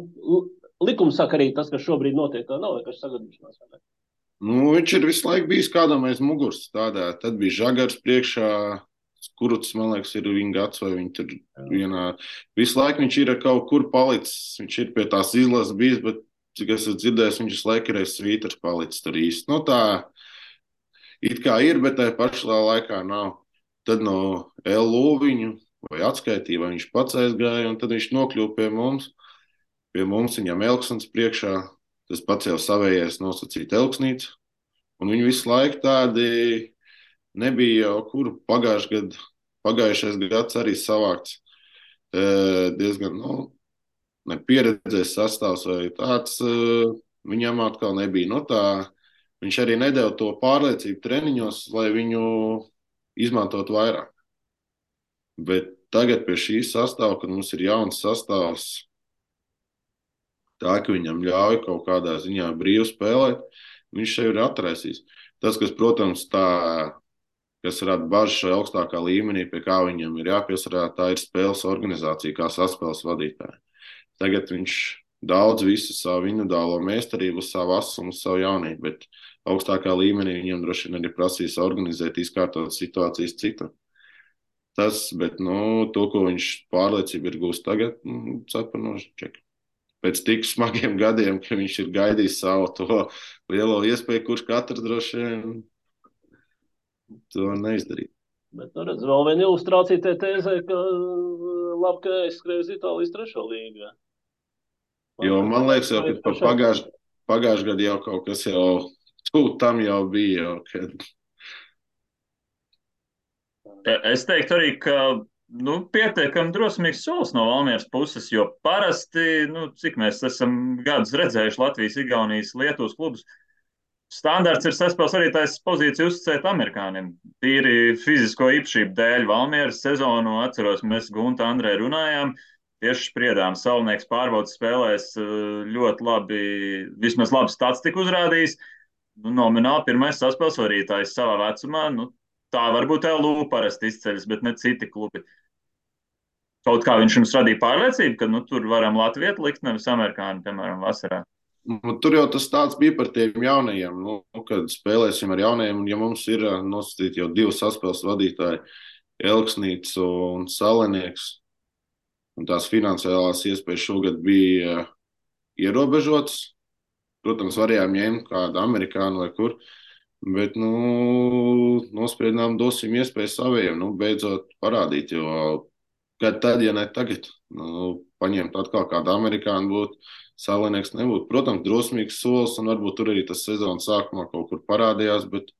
likums saka arī tas, kas šobrīd notiek, tā nav vienkārši sagadīšanās. Nu, viņš ir visu laiku bijis kādam aiz muguras tādā, tad bija žagars priekšā, Kuruts, man liekas, ir viņa gads, vai viņa tur vienā. Visu laiku viņš ir kaut kur palicis, viņš ir pie tās izlases bijis, bet cik esmu dzirdējis, viņš ir laikreiz svītars palicis tur īsti. Nu, tā it kā ir, bet tajā pašā laikā nav. Tad no LU viņu vai atskaitīja, vai viņš pats aizgāja, un tad viņš nokļuva pie mums. Pie mums viņam Elksons priekšā, tas pats jau savējais nosacīt Elksnīcu. Un viņi visu laiku tādi nebija jau kur pagājušajā gadā, pagājušais gads arī savākts diezgan, nu, nepieredzējis sastāvs vai tāds, eh, viņam atkal nebija. No nu tā, viņš arī nedēļa to pārliecību treniņos, lai viņu izmantot vairāk. Bet tagad pie šī sastāvā, kad mums ir jauns sastāvs, tā ka viņam ļauj kaut kādā ziņā brīvi spēlēt, viņš sev ir atraisījis. Tas, kas, protams, tā, kas rada bažas šajā augstākā līmenī, pie kā viņam ir jāpiesargā, tā ir spēles organizācija, kā saspēles vadītāja. Tagad viņš daudz visu savu individuālo meistarību, savu asumu, savu jaunību, bet augstākā līmenī viņam droši vien arī prasīs organizēt, izkārtot situācijas citu. Tas, bet nu, to, ko viņš pārliecība ir gūst tagad, nu, cepanoši ček. Pēc tik smagiem gadiem, ka viņš ir gaidījis savu to lielo iespēju, kurš katrs droši vien to neizdarīja. Bet, nu, redz, vēl viena ilustrācija te tēzē, ka labi, ka aizskrēju uz Itālijas trešo līgu. Jo man liekas, jau, ka pagājušajā pagājuš gadā jau kaut kas jau tuvu tam jau bija. Jau, kad... Es teiktu arī, ka nu, pietiekami drosmīgs solis no Valmieras puses, jo parasti, nu, cik mēs esam gadus redzējuši Latvijas, Igaunijas, Lietuvas klubus, standarts ir saspēles arī tās pozīcijas uzticēt amerikāņiem. Tīri fizisko īpašību dēļ Valmieras sezonu atceros, mēs Gunta Andrē runājām. Uh, tieši spriedām. Salnieks pārbaudas spēlēs eh, ļoti labi, vismaz labi statistiku uzrādījis. Nu, nomināli pirmais saspēles varītājs savā vecumā. Nu, tā varbūt LU parasti izceļas, bet ne citi klubi. Kaut kā viņš mums radīja pārliecību, ka nu, tur varam Latviju likt, nevis amerikāņu, piemēram, vasarā. Nu, tur jau tas tāds bija par tiem jaunajiem, nu, kad spēlēsim ar jaunajiem. Un, ja mums ir eh, nosacīti jau divi saspēles vadītāji, Elksnīts un Salinieks, un tās finansiālās iespējas šogad bija eh, ierobežotas. Protams, varējām ņemt kādu amerikāņu vai kur, bet nu, nospriedām, dosim iespēju saviem, nu, beidzot parādīt. Jo kad tad, ja ne tagad, nu, paņemt atkal kādu amerikāņu, būtu salinieks nebūtu. Protams, drosmīgs solis, un varbūt tur arī tas sezonas sākumā kaut kur parādījās, bet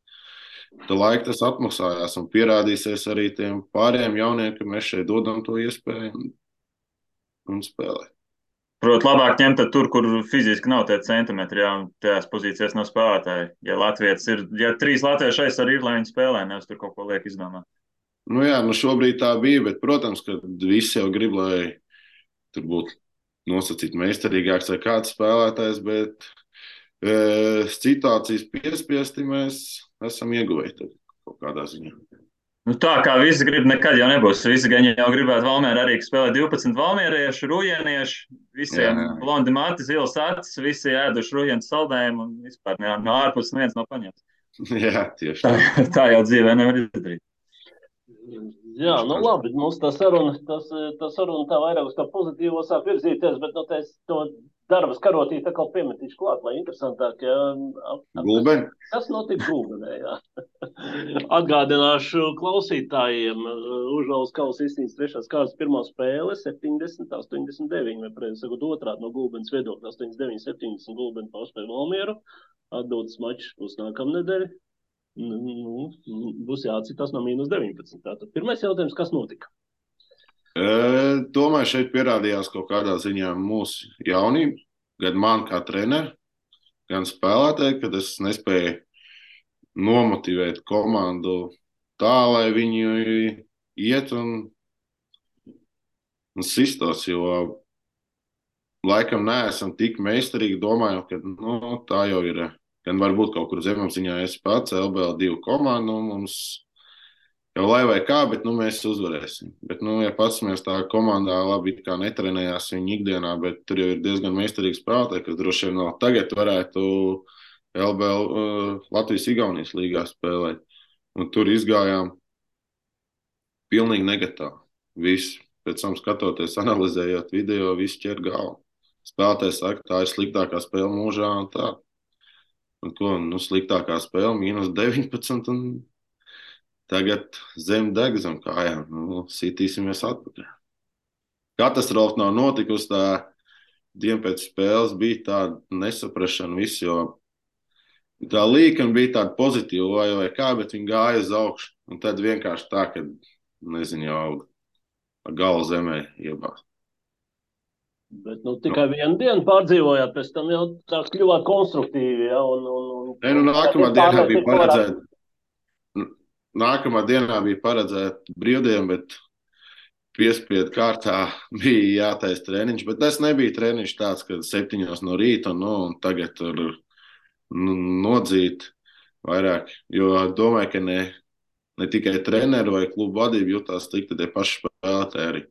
tā laika tas atmaksājās un pierādīsies arī tiem pārējiem jauniešiem, ka mēs šeit dodam to iespēju un spēlē. Protams, labāk ņemt tur, kur fiziski nav tie centimetri, un tajās pozīcijās nav spēlētāji. Ja Latvijas ir, ja trīs latvieši aizsargi ir, lai viņi spēlē, nevis tur kaut ko liek izdomāt. Nu jā, nu šobrīd tā bija, bet, protams, ka visi jau grib, lai tur būtu nosacīt meistarīgāks vai kāds spēlētājs, bet e, situācijas piespiesti mēs esam ieguvēji kaut kādā ziņā. Nu, tā kā visi grib, nekad jau nebūs. Visi gan jau gribētu Valmērā arī spēlēt 12 valmieriešu, rujieniešu, visiem blondi mati, zils acis, visi ēduši rujienas saldējumu un vispār no ārpus neviens nav paņemts. Jā, tieši tā. Tā, tā jau dzīvē nevar izdarīt. Jā, nu labi, mums tā saruna, tas, tā saruna tā vairāk uz tā pozitīvo sāk virzīties, bet nu, es to darba karotī tā kā piemetīšu klāt, lai interesantāk. Ap, ap, kas notika gulbenē, jā. Atgādināšu klausītājiem, Užāls Kausa izcīnījis trešās kārtas pirmā spēle 70, 89, vai precīzi sakot, otrādi no Gulbens viedokļa 89, 70 Gulbens pārspēja Valmieru. Atbildes mačs būs nākamnedēļ. Nu, būs jāatcitās no mīnus 19. Tātad pirmais jautājums, kas notika? E, domāju, šeit pierādījās kaut kādā ziņā mūsu jaunība, gan man kā trenerim, gan spēlētāji, kad es nespēju nomotivēt komandu tā, lai viņi iet un, un sistos, jo laikam neesam tik meistarīgi. Domāju, ka nu, tā jau ir. Gan varbūt kaut kur zemapziņā es pats, LBL divu komandu, nu, mums jau lai vai kā, bet nu, mēs uzvarēsim. Bet, nu, ja pats mēs tā komandā labi netrenējās viņa ikdienā, bet tur jau ir diezgan meistarīgs prātē, kas droši vien vēl tagad varētu LBL uh, Latvijas-Igaunijas līgā spēlēt. Un tur izgājām pilnīgi negatīvi. Viss pēc tam skatoties, analizējot video, viss ķer galvu. Spēlētājs saka, tā ir sliktākā spēle mūžā. Un tā. Un ko, nu, sliktākā spēle, mīnus 19. Un tagad zem deg zem kājām. Nu, sitīsimies atpakaļ. Katastrofa nav notikusi. Tā diena pēc spēles bija tāda nesaprašana, viss, jo tā līnija bija tāda pozitīva, vai, vai kā, bet viņi gāja uz augšu. Un tad vienkārši tā, ka nezinu, jau gala zemē iebāzt. Bet nu, tikai vienu dienu pārdzīvojāt, pēc tam jau tā kļuvāt konstruktīvi. Ja, un, un, un, ne, nu, nākamā dienā bija paredzēta. Nākamā dienā bija paredzēta brīvdiena, bet piespiedu kārtā bija jātaisa treniņš. Bet tas nebija treniņš tāds, ka septiņos no rīta un, nu, un tagad tur nu, nodzīt vairāk. Jo domāju, ka ne, ne tikai treneri vai klubu vadība jutās slikti, tie paši spēlētāji arī.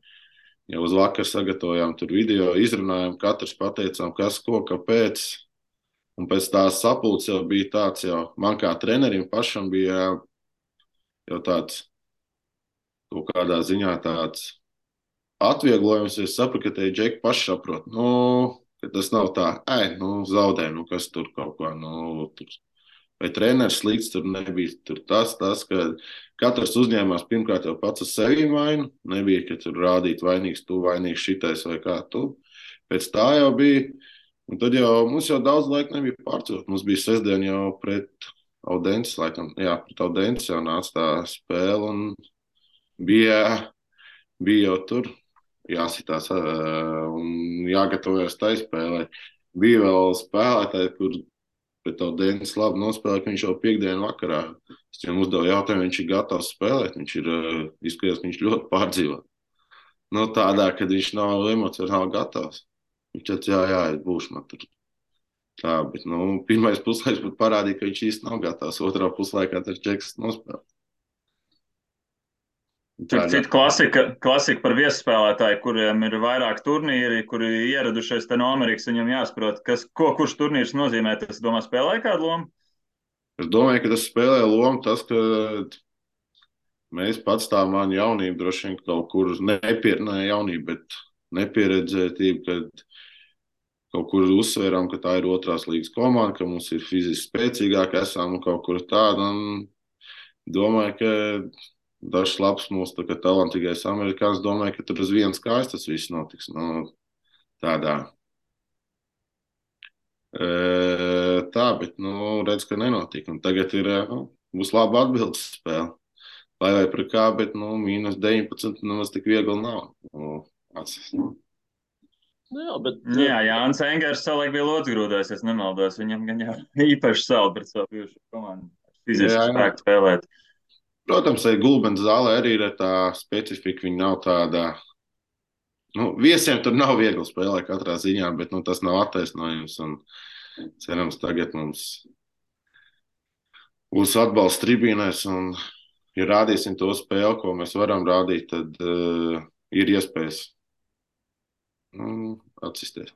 Jau uz vakar sagatavojām tur video, izrunājām, katrs pateicām, kas, ko, kāpēc. Un pēc tās sapulces jau bija tāds, jau man kā trenerim pašam bija jau tāds kaut kādā ziņā tāds atvieglojums. Es sapratu, ka tie džeki paši saprot. Nu, ka tas nav tā, ej, nu, zaudē, nu, kas tur kaut kā, nu, tur. Vai treneris slikts tur nebija. Tur tas, tas, ka katrs uzņēmās pirmkārt jau pats uz sevi vainu. Nebija, ka tur rādīt vainīgs, tu vainīgs šitais vai kā tu. Pēc tā jau bija. Un tad jau mums jau daudz laika nebija pārcelt. Mums bija sestdien jau pret Audences, laikam, jā, pret Audences jau nāca tā spēle un bija, bija jau tur jāsitās un jāgatavojas tai spēlē. Bija vēl spēlētāji, kur pret to Dēnis labi nospēlēja, ka viņš jau piekdienu vakarā. Es viņam uzdevu jautājumu, viņš ir gatavs spēlēt. Viņš ir izskatījās, ka viņš ļoti pārdzīvo. Nu, tādā, kad viņš nav emocionāli gatavs. Viņš teica, jā, jā, es būšu man tur. Tā, bet nu, pirmais puslaiks pat parādīja, ka viņš īsti nav gatavs. Otrā puslaikā tas čeks nospēlēt. Tur cita klasika, klasika par viesuspēlētāju, kuriem ir vairāk turnīri, kuri ieradušies te no Amerikas. Viņam jāsaprot, kas, ko kurš turnīrs nozīmē. Tas, domā, spēlē kādu lomu? Es domāju, ka tas spēlē lomu tas, ka mēs pats tā man jaunība droši vien kaut kur nepieredzēja jaunību, bet nepieredzētība, kad kaut kur uzsvērām, ka tā ir otrās līgas komanda, ka mums ir fiziski spēcīgāk, esam kaut kur tāda. Domāju, ka dažs labs mūsu tā talantīgais amerikānis domāja, ka tur uz vienas kājas tas viss notiks. Nu, tādā. E, tā, bet, nu, redz, ka nenotika. Un tagad ir, nu, būs laba atbildes spēle. Lai vai par kā, bet, nu, mīnus 19, nu, tas tik viegli nav. Nu, atsis, nu. Nu jā, bet... jā, Jānis Engers savulaik bija lodzgrūdājs, es nemaldos. Viņam gan jau īpaši savu pret savu bijušu komandu. Fiziski spēku spēlēt. Uh, Protams, arī Gulbens zālē arī ir tā specifika. Viņa nav tāda. Nu, viesiem tur nav viegli spēlēt katrā ziņā, bet nu, tas nav attaisnojums. Cerams, tagad mums būs atbalsts tribīnēs. Un, ja rādīsim to spēli, ko mēs varam rādīt, tad uh, ir iespējas nu, atsisties.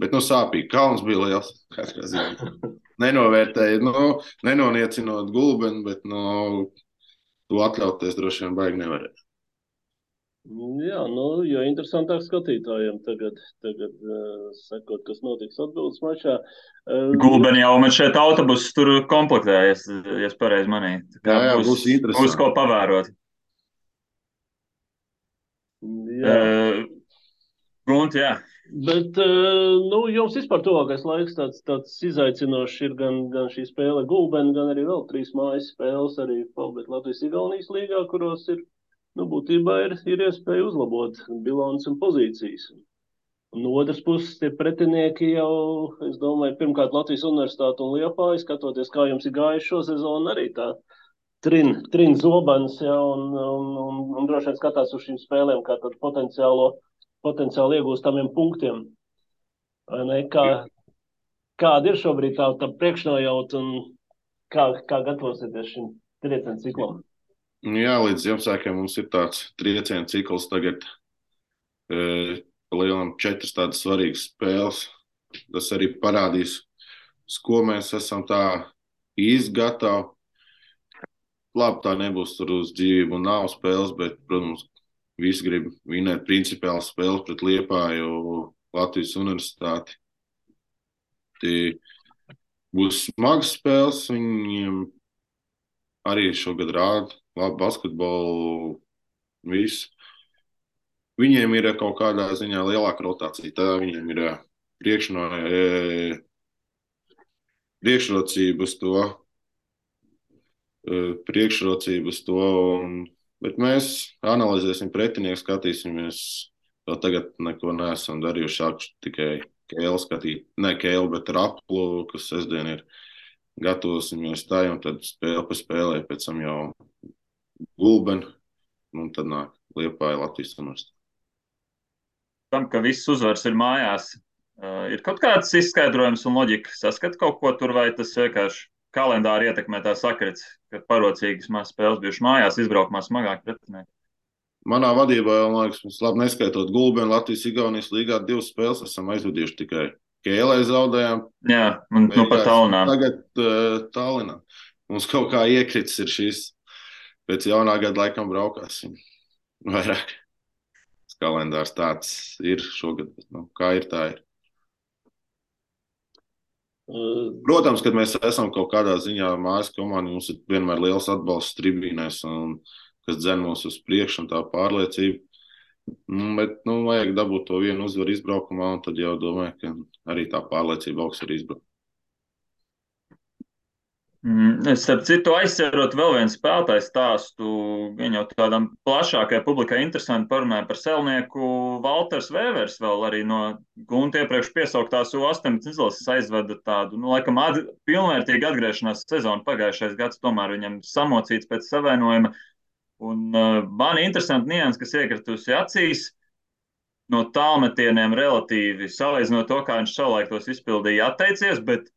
Bet nu, sāpīgi. Kalns bija liels. Nenovērtēju, nu, nenoniecinot gulbeni, bet nu, to atļauties droši vien baigi nevarēja. Jā, nu, jo interesantāk skatītājiem tagad, tagad uh, sekot, kas notiks atbildes mačā. Uh, Gulbeni jau man šeit autobusus tur komplektējas, ja es pareizi manīju. Jā, jā, būs, būs interesanti. Būs ko pavērot. Jā. Uh, Grunt, jā. Bet uh, nu, jums vispār tuvākais laiks tāds, tāds izaicinošs ir gan, gan šī spēle Gulbeni, gan arī vēl trīs mājas spēles arī Latvijas Igaunijas līgā, kuros ir nu, būtībā ir, ir iespēja uzlabot bilanci un pozīcijas. Un no otras puses, tie pretinieki jau, es domāju, pirmkārt Latvijas universitāte un Liepāja, skatoties, kā jums ir gājis šo sezonu, arī tā trin, trin zobens, ja, un, un, un, un droši vien skatās uz šīm spēlēm kā tādu potenciālo, potenciāli iegūstamiem punktiem. Ne, kā, kāda ir šobrīd tā, tā priekšnojauta un kā, kā gatavosieties šim triecienu ciklam? Nu jā, līdz Ziemassvētkiem mums ir tāds trieciena cikls tagad. E, Lielam četras tādas svarīgas spēles. Tas arī parādīs, uz ko mēs esam tā īsti gatavi. Labi, tā nebūs tur uz dzīvību un nav spēles, bet, protams, visi grib vinēt principiāli spēles pret Liepāju Latvijas universitāti. Tie būs smagas spēles, viņiem arī šogad rāda labu basketbolu, visu. Viņiem ir kaut kādā ziņā lielāka rotācija. Tā viņiem ir priekšno, priekšrocības to, priekšrocības to, un, bet mēs analizēsim pretinieku, skatīsimies. Vēl tagad neko neesam darījuši, tikai kēlu skatīt, ne kēlu, bet raplu, kas sestdien ir gatavosimies tai, un tad spēle pa spēlē, pēc tam jau Gulbeni, un tad nāk Liepāja Latvijas universitāte. Tam, ka viss uzvars ir mājās, ir kaut kāds izskaidrojums un loģika. Saskat kaut ko tur, vai tas vienkārši kalendāri ietekmē tā sakrits, ka parocīgas maz spēles bijušas mājās, izbraukumā smagāk pretinieki. Manā vadībā, man liekas, mēs labi neskaitot Gulbeni, Latvijas Igaunijas līgā divas spēles esam aizvadījuši tikai Kēlē zaudējām. Jā, un nu pat Tallinā. Tagad uh, Tallinā. Mums kaut kā iekritis ir šīs pēc jaunā gada laikam braukāsim vairāk. Kalendārs tāds ir šogad, bet nu, kā ir, tā ir. Protams, kad mēs esam kaut kādā ziņā mājas komanda, mums ir vienmēr liels atbalsts tribīnēs, un, kas dzen mūs uz priekšu un tā pārliecība. Nu, bet nu, vajag dabūt to vienu uzvaru izbraukumā, un tad jau domāju, ka arī tā pārliecība augs ir izbraukt. Mm, starp citu, aizsverot vēl vienu spēlētāju stāstu, viņa jau tādam plašākajai publikai interesanti parunāja par celnieku Walters Vēvers, vēl arī no Gunta iepriekš piesauktās U18 izlases aizveda tādu, nu, laikam, at, pilnvērtīgu atgriešanās sezonu pagājušais gads, tomēr viņam samocīts pēc savainojuma. Un uh, man interesanti nians, kas iekritusi acīs no tālmetieniem relatīvi salīdzinot to, kā viņš savulaik tos izpildīja, atteicies, bet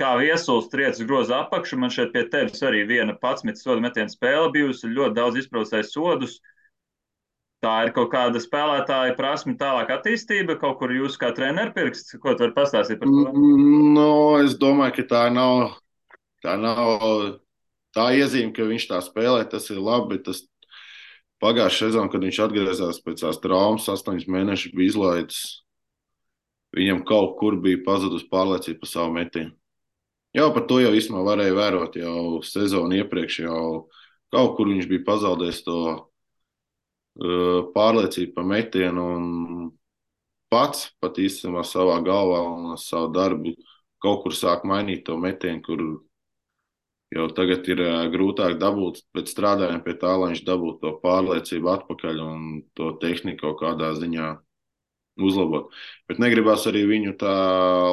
kā viesulis triecas groza apakšu. Man šeit pie tevis arī viena pats sodu metiena spēle bijusi, ļoti daudz izbraucējis sodus. Tā ir kaut kāda spēlētāja prasme, tālāk attīstība, kaut kur jūs kā treneris pirksts. Ko tu vari pastāstīt par to? No, es domāju, ka tā nav tā, nav, tā iezīme, ka viņš tā spēlē. Tas ir labi, tas pagājušajā sezonā, kad viņš atgriezās pēc tās traumas, astoņus mēnešus bija izlaidis. Viņam kaut kur bija pazudus pārliecība par savu metienu. Jau par to jau īstenībā varēja vērot jau sezonu iepriekš. Jau kaut kur viņš bija pazaudējis to uh, pārliecību par metienu un pats pat īstenībā savā galvā un savu darbu kaut kur sāk mainīt to metienu, kur jau tagad ir uh, grūtāk dabūt, bet strādājam pie tā, lai viņš dabūtu to pārliecību atpakaļ un to tehniku kaut kādā ziņā uzlabot. Bet negribās arī viņu tā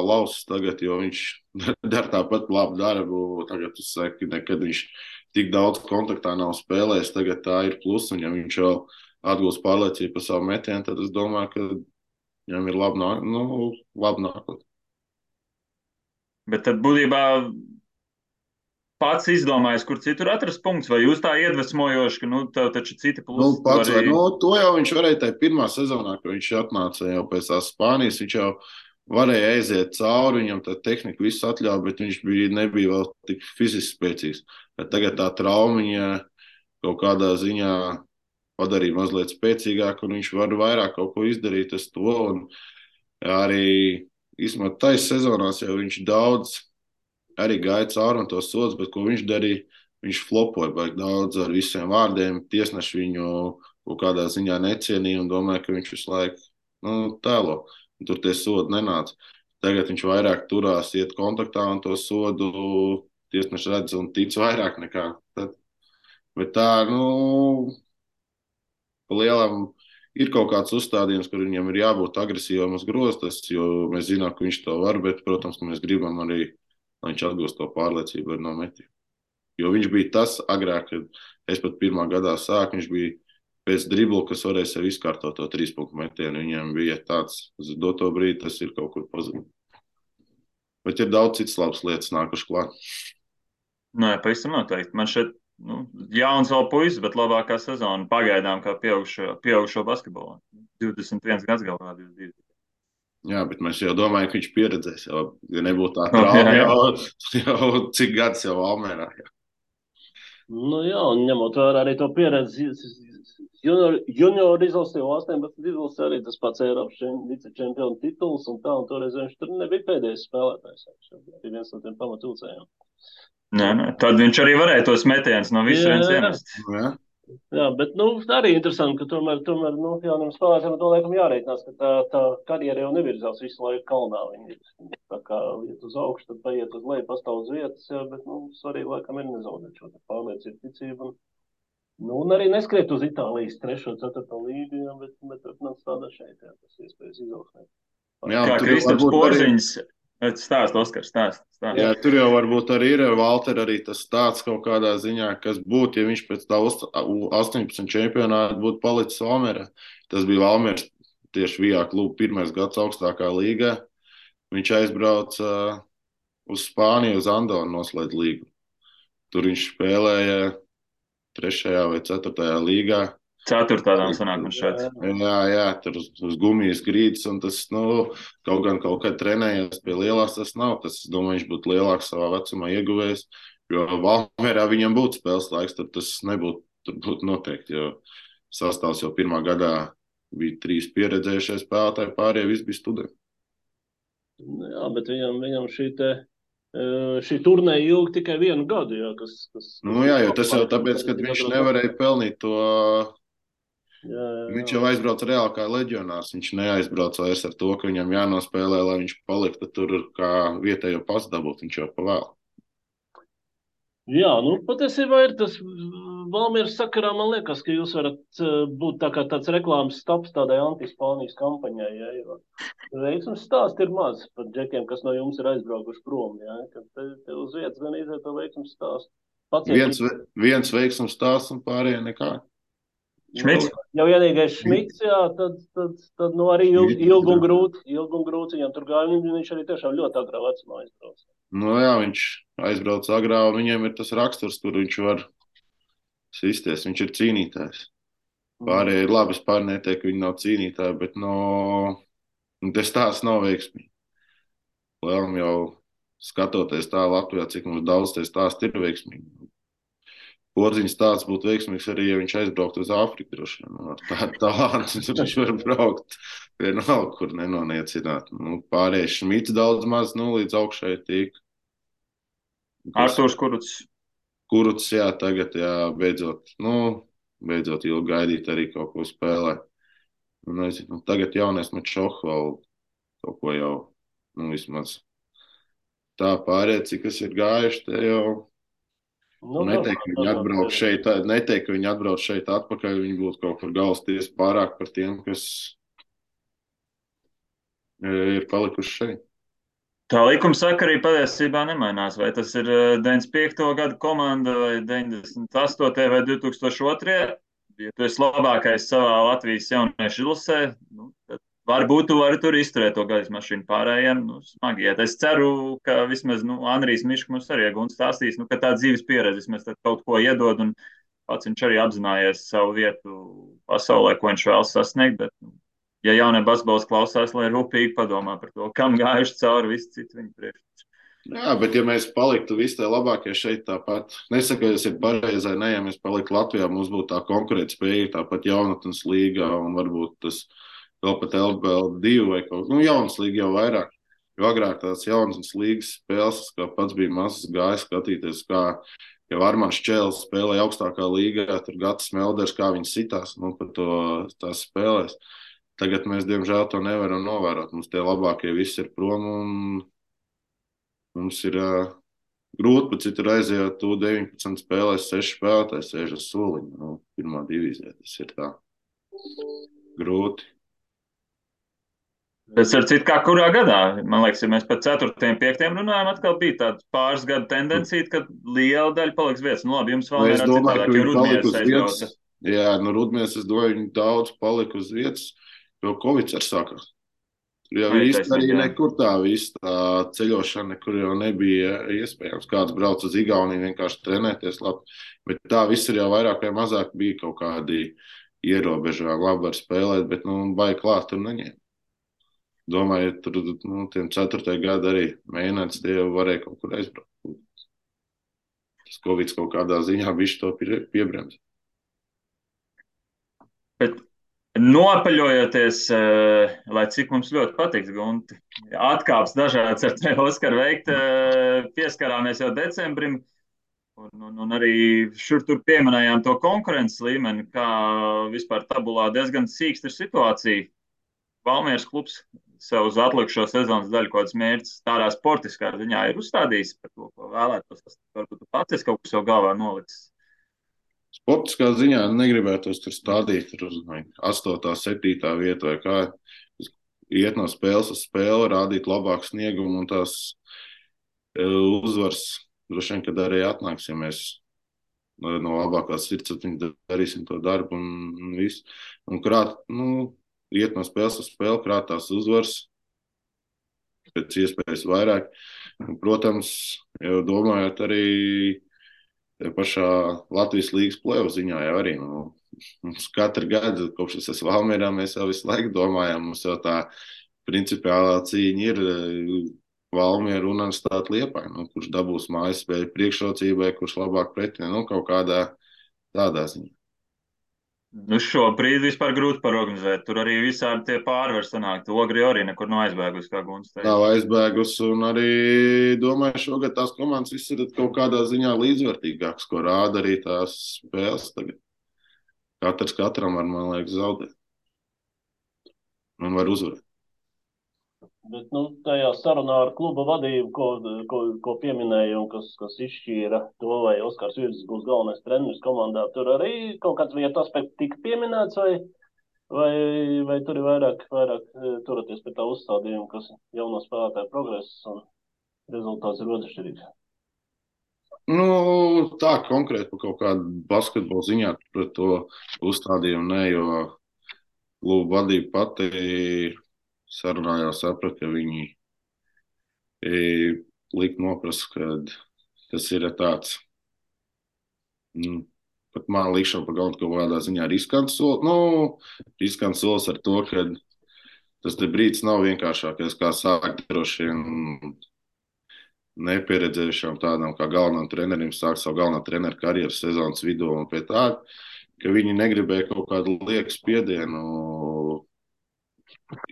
laust tagad, jo viņš dara tāpat labu darbu. Tagad es saku, nekad viņš tik daudz kontaktā nav spēlējis. Tagad tā ir plus, un ja viņš jau atgūs pārliecību par savu metienu, tad es domāju, ka viņam ir laba nāk, nu, lab nākotne. Bet tad būtībā pats izdomājis, kur citur atrast punktus, vai jūs tā iedvesmojoši, ka nu, tev taču citi plusi. Nu, pats, arī... nu, to jau viņš varēja tajā pirmā sezonā, kad viņš atnāca jau pēc tās Spānijas, viņš jau varēja aiziet cauri, viņam tā tehnika viss atļauja, bet viņš bija, nebija vēl tik fiziski spēcīgs. Bet tagad tā traumiņa kaut kādā ziņā padarīja mazliet spēcīgāk, un viņš var vairāk kaut ko izdarīt ar to. Un arī īstenībā taisa sezonās jau viņš daudz arī gāja cauri un tos sods, bet ko viņš darīja? Viņš flopoja baigi daudz ar visiem vārdiem. Tiesneši viņu kaut kādā ziņā necienīja un domāja, ka viņš visu laiku nu, tēlo. Tur tie sodi nenāca. Tagad viņš vairāk turās, iet kontaktā un to sodu tiesneši redz un tic vairāk nekā tad. Bet tā, nu, lielam ir kaut kāds uzstādījums, kur viņam ir jābūt agresīvam uz groztas, jo mēs zinām, ka viņš to var, bet, protams, mēs gribam arī, lai viņš atgūst to pārliecību ar nometiem. Jo viņš bija tas agrāk, kad es pat pirmā gadā sāku, viņš bija pēc dribla, kas varēja sev izkārtot to trīs punktu metienu. Viņam bija tāds, uz doto brīdi tas ir kaut kur pazudis. Bet ir daudz citas labas lietas nākušas klāt. Nē, pavisam noteikti. Man šeit nu, jauns vēl puisis, bet labākā sezona pagaidām kā pieaugušo, pieaugušo basketbolu. 21 gads galvā, 22. Jā, bet mēs jau domājam, ka viņš pieredzēs. Jau, ja nebūtu tā trauma, jau, jau cik gads jau Almērā. Jā. Nu jā, un ņemot vērā arī to pieredzi, junior, junior izlasē jau 18 izlasē arī tas pats Eiropas vicečempionu tituls, un tā, un toreiz viņš tur nebija pēdējais spēlētājs. Viņš bija viens no tiem pamatūcējiem. Nē, nē, tad viņš arī varēja tos metienus no visiem iemest. Jā. Jā, bet nu, arī interesanti, ka tomēr, tomēr nu, jauniem spēlētājiem to laikam jārēķinās, ka tā, tā karjera jau nevirzās visu laiku kalnā. Viņi tā kā iet uz augšu, tad paiet uz leju, pastāv uz vietas, jā, bet nu, svarīgi laikam ir nezaudēt šo pārliecību ticību. Un, nu, un arī neskriet uz Itālijas 3. un 4. līgu, jā, bet, bet, bet man stāda šeit, jā, tas iespējas izaugsmēt. Jā, kā Kristaps Porziņš. Arī Stāst, Oskars, stāst, stāst. Jā, tur jau varbūt arī ir Valter arī tas tāds kaut kādā ziņā, kas būtu, ja viņš pēc tā 18 čempionāta būtu palicis Valmerā. Tas bija Valmers tieši Vijā kluba pirmais gads augstākā līgā. Viņš aizbrauca uh, uz Spāniju, uz Andonu noslēdz līgu. Tur viņš spēlēja trešajā vai ceturtajā līgā. Ceturtā tādā sanāk man šeit. Jā, jā, tur uz, uz gumijas grīdas, un tas, nu, kaut gan kaut kad trenējies pie lielās, tas nav. Tas, es domāju, viņš būtu lielāks savā vecumā ieguvējis, jo Valmērā viņam būtu spēles laiks, tad tas nebūtu, tur būtu noteikti, jo sastāvs jau pirmā gadā bija trīs pieredzējušie spēlētāji, pārējie visi bija studenti. Jā, bet viņam, viņam šī te šī turnīra ilga tikai vienu gadu. Jā, kas, kas, nu, jā, jo tas jau tāpēc, ka viņš nevarēja pelnīt to. Viņš jau aizbrauca reāli kā leģionārs. Viņš neaizbrauca vairs ar to, ka viņam jānospēlē, lai viņš paliktu tur kā vietējo pasdabūt. Viņš jau pavēl. Jā, nu patiesībā ir tas Valmieras sakarā. Man liekas, ka jūs varat būt tā kā tāds reklāmas stops tādai antispānijas kampaņai. Ja, jo veiksmes stāsts ir maz par džekiem, kas no jums ir aizbraukuši prom. Ja, kad te, te uz vietas gan iziet to veiksmes stāstu. Pats viens, viens veiksmes stāsts un pārējie nekā. Šmits? Jau vienīgais šmits, jā, tad, tad, tad nu, arī ilgi, ilgi un grūti. Ilgi un grūti viņam tur gāja. Viņš arī tiešām ļoti agrā vecumā aizbrauca. Nu, jā, viņš aizbrauca agrā, un viņiem ir tas raksturs, kur viņš var sisties. Viņš ir cīnītājs. Pārējie ir labi, es pār neteiktu, ka viņi nav cīnītāji, bet no, nu, tas tās nav veiksmīgi. Lielam jau skatoties tā Latvijā, cik mums daudz tas stāst ir veiksmīgi. Porziņš tāds būtu veiksmīgs arī, ja viņš aizbrauktu uz Āfriku. Droši vien nu, talantu tur viņš var braukt. Vienalga, kur nenoniecināt. Nu, pārējais šmīts daudz maz nu, līdz augšai tiek. Artūrs Kuruts. Kuruts, jā, tagad, jā, beidzot, nu, beidzot ilgi gaidīt arī kaut ko spēlē. Nu, nezinu, tagad jaunais Mačoh vēl kaut ko jau, nu, vismaz tā pārējie, cik kas ir gājuši, te jau Nu, neteikt, ka viņi atbrauc šeit, neteikt, ka viņi atbrauc šeit atpakaļ. Viņi būtu kaut kur galvas tiesa pārāk par tiem, kas e, ir palikuši šeit. Tā likuma sakarība patiesībā nemainās. Vai tas ir 95. E, gada komanda, vai 98. vai 2002. Ja tu esi labākais savā Latvijas jauniešu izlasē, nu, tad Varbūt tu vari tur izturēt to gaisa mašīnu pārējiem. Nu, smagi iet. Es ceru, ka vismaz nu, Andrijs Mišs mums arī ir stāstījis, nu, ka tā dzīves pieredze vismaz kaut ko iedod. Un pats viņš arī apzinājies savu vietu pasaulē, ko viņš vēlas sasniegt. Bet, nu, ja jaunie basketbols klausās, lai rūpīgi padomā par to, kam gājuši cauri visi citi viņa priekšstats. Jā, bet ja mēs paliktu visi tie labākie šeit, tāpat nesaku, ka tas ir pareizi, nē, ja mēs paliktu Latvijā, mums būtu tā konkurētspēja, tāpat jaunatnes līgā un varbūt tas vēl pat LBL2 vai kaut nu, jaunas līga jau vairāk. Jo agrāk tās jaunas līgas spēles, kā pats bija mazs, gāja skatīties, kā jau Armāns Čēlis spēlēja augstākā līgā, tur Gatis Melders, kā viņi sitās nu, par to tās spēlēs. Tagad mēs, diemžēl, to nevaram novērot. Mums tie labākie visi ir prom un Mums ir uh, grūti pat citur aiziet, tu 19 spēlēs, 6 spēlētāji sēž uz soliņa. Nu, pirmā divīzijā tas ir tā grūti. Es ar citu, kā kurā gadā, man liekas, ja mēs par 4, 5 runājam, atkal bija tāda pāris gadu tendencija, ka liela daļa paliks vietas. Nu, labi, jums vēl nu, ir citādāk, jo Rudmies aizbrauca. Jā, nu Rudmies, es domāju, viņi daudz palika uz vietas, jo Covid ar sākās. Jo īstenībā arī nekur tā visa tā ceļošana, nekur jau nebija iespējams. Kāds brauc uz Igauniju, vienkārši trenēties labi. Bet tā viss ir jau vairāk vai mazāk bija kaut kādi ierobežojumi. Labi var spēlēt, bet nu, baigi klāt tur neņēma. Domāju, tur nu, tiem ceturtajā gadā arī mēnesis tie varēja kaut kur aizbraukt. Tas Covid kaut kādā ziņā viņš to piebremz. Bet Nopaļojoties, eh, lai cik mums ļoti patiks, Gunti, atkāps dažādas ar tevi, Oskar, veikt, eh, pieskarāmies jau decembrim, un, un, un arī šur tur pieminējām to konkurences līmeni, kā vispār tabulā diezgan sīksta situācija. Valmieras klubs sev uz atlikušo sezonas daļu kaut kāds mērķis tādā sportiskā ziņā ir uzstādījis par to, ko vēlētos. Varbūt pats es kaut ko sev galvā nolicis. Sportiskā ziņā negribētos tur stādīt tur uz 8, 7 vietu vai kā. Iet no spēles uz spēli, rādīt labāku sniegumu un tās e, uzvaras droši vien, kad arī atnāks, ja mēs no labākās sirdsapziņas darīsim to darbu un visu. Un krāt, nu, iet no spēles uz spēli, krāt tās uzvaras pēc iespējas vairāk. Un, protams, jau domājot arī pašā Latvijas līnijas plēvu ziņā jau arī. Nu, mums katru gadu, kopš es esmu Valmērā, mēs jau visu laiku domājam, mums jau tā principiālā cīņa ir eh, Valmiera un Anstāta Liepā, nu, kurš dabūs mājas spēļu priekšrocībai, kurš labāk pretī, nu, kaut kādā tādā ziņā. Nu, šobrīd vispār grūti parorganizēt. Tur arī visādi tie pārvar sanāk. Ogri arī nekur nav aizbēgusi, kā Guns teica. Nav aizbēgusi, un arī domāju, šogad tās komandas viss ir kaut kādā ziņā līdzvērtīgākas, ko rāda arī tās spēles tagad. Katrs katram var, man liekas, zaudēt. Un var uzvarēt. Bet nu, tajā sarunā ar kluba vadību, ko, ko, ko pieminēja un kas, kas izšķīra to, vai Oskars Virsis būs galvenais treneris komandā, tur arī kaut kāds vietu aspekts tika pieminēts, vai, vai, vai tur ir vairāk, vairāk e, turaties pie tā uzstādījuma, kas jauno spēlētāju progress un rezultāts ir atšķirīgs. Nu, tā konkrēti par kaut kādu basketbolu ziņā par to uzstādījumu, ne, jo kluba vadība pati sarunājās, sapratu, ka viņi e, likt noprast, ka tas ir tāds, nu, pat man pa galdu kaut kādā ziņā riskants solis. Nu, riskants solis ar to, ka tas brīdis nav vienkāršākais, kā sākt droši vien nepieredzējušām tādām kā galvenam trenerim sākt savu galvenā treneru karjeru sezonas vidū un pie tā, ka viņi negribēja kaut kādu lieku spiedienu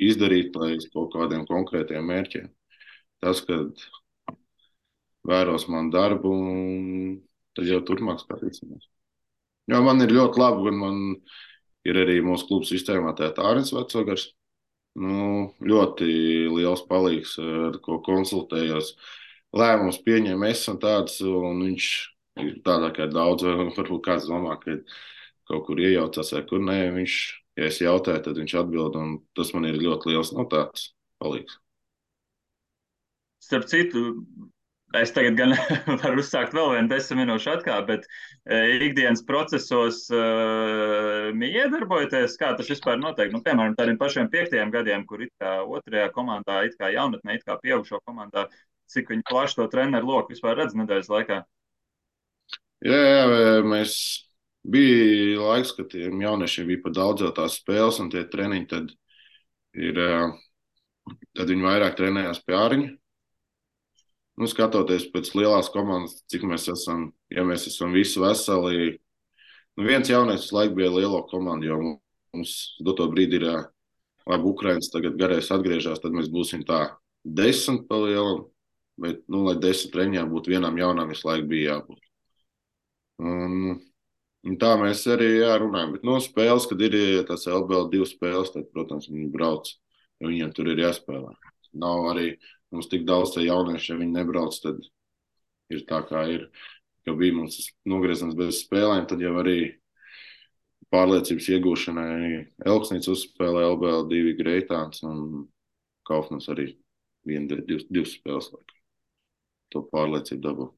izdarīt, uz kaut kādiem konkrētiem mērķiem. Tas, kad vēros man darbu, tad jau turpmāk skatīsimies. Jo man ir ļoti labi, un man ir arī mūsu klubu sistēmā tāds Ārnis Vecogars. Nu, ļoti liels palīgs, ar ko konsultējos. Lēmums pieņem es un tāds, un viņš ir tādā kā daudz, varbūt kāds domā, ka kaut kur iejaucās vai kur nē, viņš ja es jautāju, tad viņš atbild, un tas man ir ļoti liels no nu, tāds palīgs. Starp citu, es tagad gan varu uzsākt vēl vienu desmit minūšu atkāpi, bet e, ikdienas procesos uh, iedarbojoties, kā tas vispār notiek. Nu, piemēram, tādiem pašiem piektajiem gadiem, kur it kā otrajā komandā, it kā jaunatnē, it kā pieaugušo komandā, cik viņi plaši to treneru loku vispār redz nedēļas laikā. Jā, jā, mēs bija laiks, kad tiem jauniešiem bija pat daudz jau tās spēles un tie treniņi, tad, ir, tad viņi vairāk trenējās pie āriņa. nu, skatoties pēc lielās komandas, cik mēs esam, ja mēs esam visi veseli, nu, viens jaunais visu laiku bija lielo komandu, jo mums doto brīdi ir, labi, Ukrainas tagad garais atgriežas, tad mēs būsim tā desmit pa lielam, bet, nu, lai desmit treniņā būtu vienam jaunam visu laiku bija jābūt. Un, un tā mēs arī jā, runājam. Bet no spēles, kad ir tās LBL divas spēles, tad, protams, viņi brauc, viņiem tur ir jāspēlē. Nav arī mums tik daudz tie jaunieši, ja viņi nebrauc, tad ir tā kā ir. Ka bija mums tas nogriezums bez spēlēm, tad jau arī pārliecības iegūšanai Elksnīts uzspēlē LBL divi Greitāns un Kaufmans arī viena, divas, divas spēles. Laikam. To pārliecību dabū.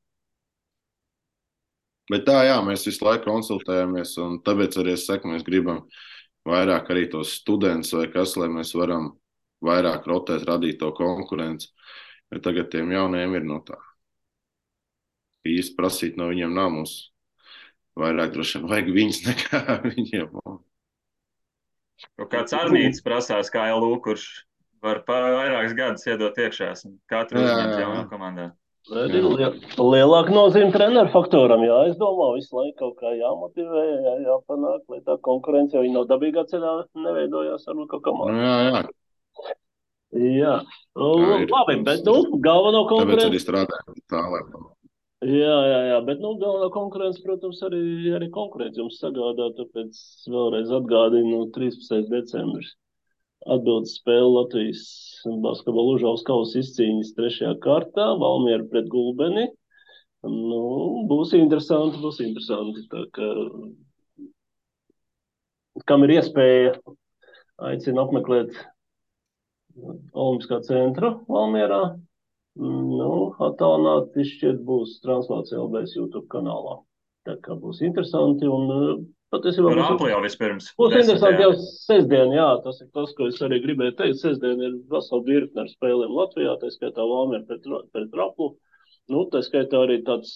Bet tā, jā, mēs visu laiku konsultējamies, un tāpēc arī es saku, mēs gribam vairāk arī tos studentus vai kas, lai mēs varam vairāk rotēt, radīt to konkurenci. Jo tagad tiem jauniem ir no tā. Īsti prasīt no viņiem nav mums vairāk droši vien vajag viņus nekā viņiem. Kaut kāds arnīts prasās kā LU, kurš var vairākus gadus iedot iekšā. Katru uzņemt jaunā komandā. Ir lielāka nozīme treneru faktoram. Jā, es domāju, visu laiku kaut kā jāmotivē, jā, jāpanāk, lai tā konkurence jau nav dabīgā ceļā neveidojās ar kaut kā mākslu. Jā, jā. Jā, nu, labi, bet nu, galveno konkurenci. Tāpēc arī strādājam tā, lai. Jā, jā, jā, bet nu, galvenā konkurence, protams, arī, arī konkurence jums sagādā, tāpēc vēlreiz atgādinu 13. decembris atbildes spēle Latvijas basketbola užaus kausa izcīņas trešajā kārtā, Valmiera pret Gulbeni. Nu, būs interesanti, būs interesanti. Tā, ka, kam ir iespēja, aicinu apmeklēt Olimpiskā centra Valmierā. Nu, attālināti šķiet būs translācija LBS YouTube kanālā. Tā kā būs interesanti un Patiesībā būs Apli jau vispirms. Būs interesanti jau sestdien, jā, tas ir tas, ko es arī gribēju teikt. Sestdien ir vesela virkne ar spēlēm Latvijā, tā skaitā Valmier pret, pret Raplu. Nu, tā skaitā arī tāds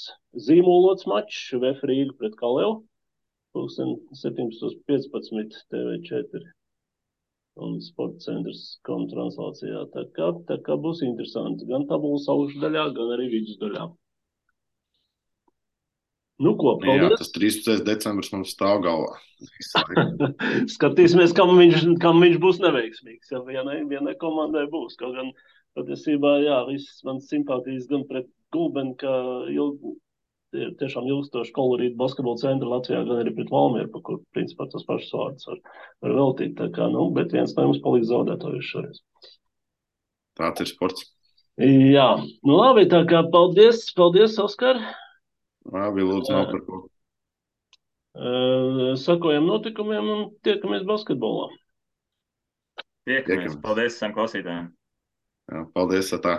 zīmolots mačs, VF Rīga pret Kaleu. 17.15 TV4 un sporta centrs kontranslācijā. Tā kā, tā kā būs interesanti gan tabulas augšdaļā, gan arī vidusdaļā. Nu, ko, paldies. Jā, tas 13. decembris mums stāv galvā. Skatīsimies, kam viņš, kam viņš būs neveiksmīgs. Ja vienai, vienai komandai būs. Kaut gan patiesībā, jā, visas manas simpātijas gan pret Gulbeni, ka ilg, ir tiešām ilgstoši kolorīti basketbola centra Latvijā, gan arī pret Valmieru, pa kur, principā, tas pašs vārds var, var veltīt. Tā kā, nu, bet viens no jums paliks zaudētājs šoreiz. Tāds ir sports. Jā, nu labi, tā kā paldies, paldies, Oskar. Labi, lūdzu, nav par ko. Sakojam notikumiem un tiekamies basketbolā. Tiekamies. Paldies visiem klausītājiem. Jā, paldies, tā.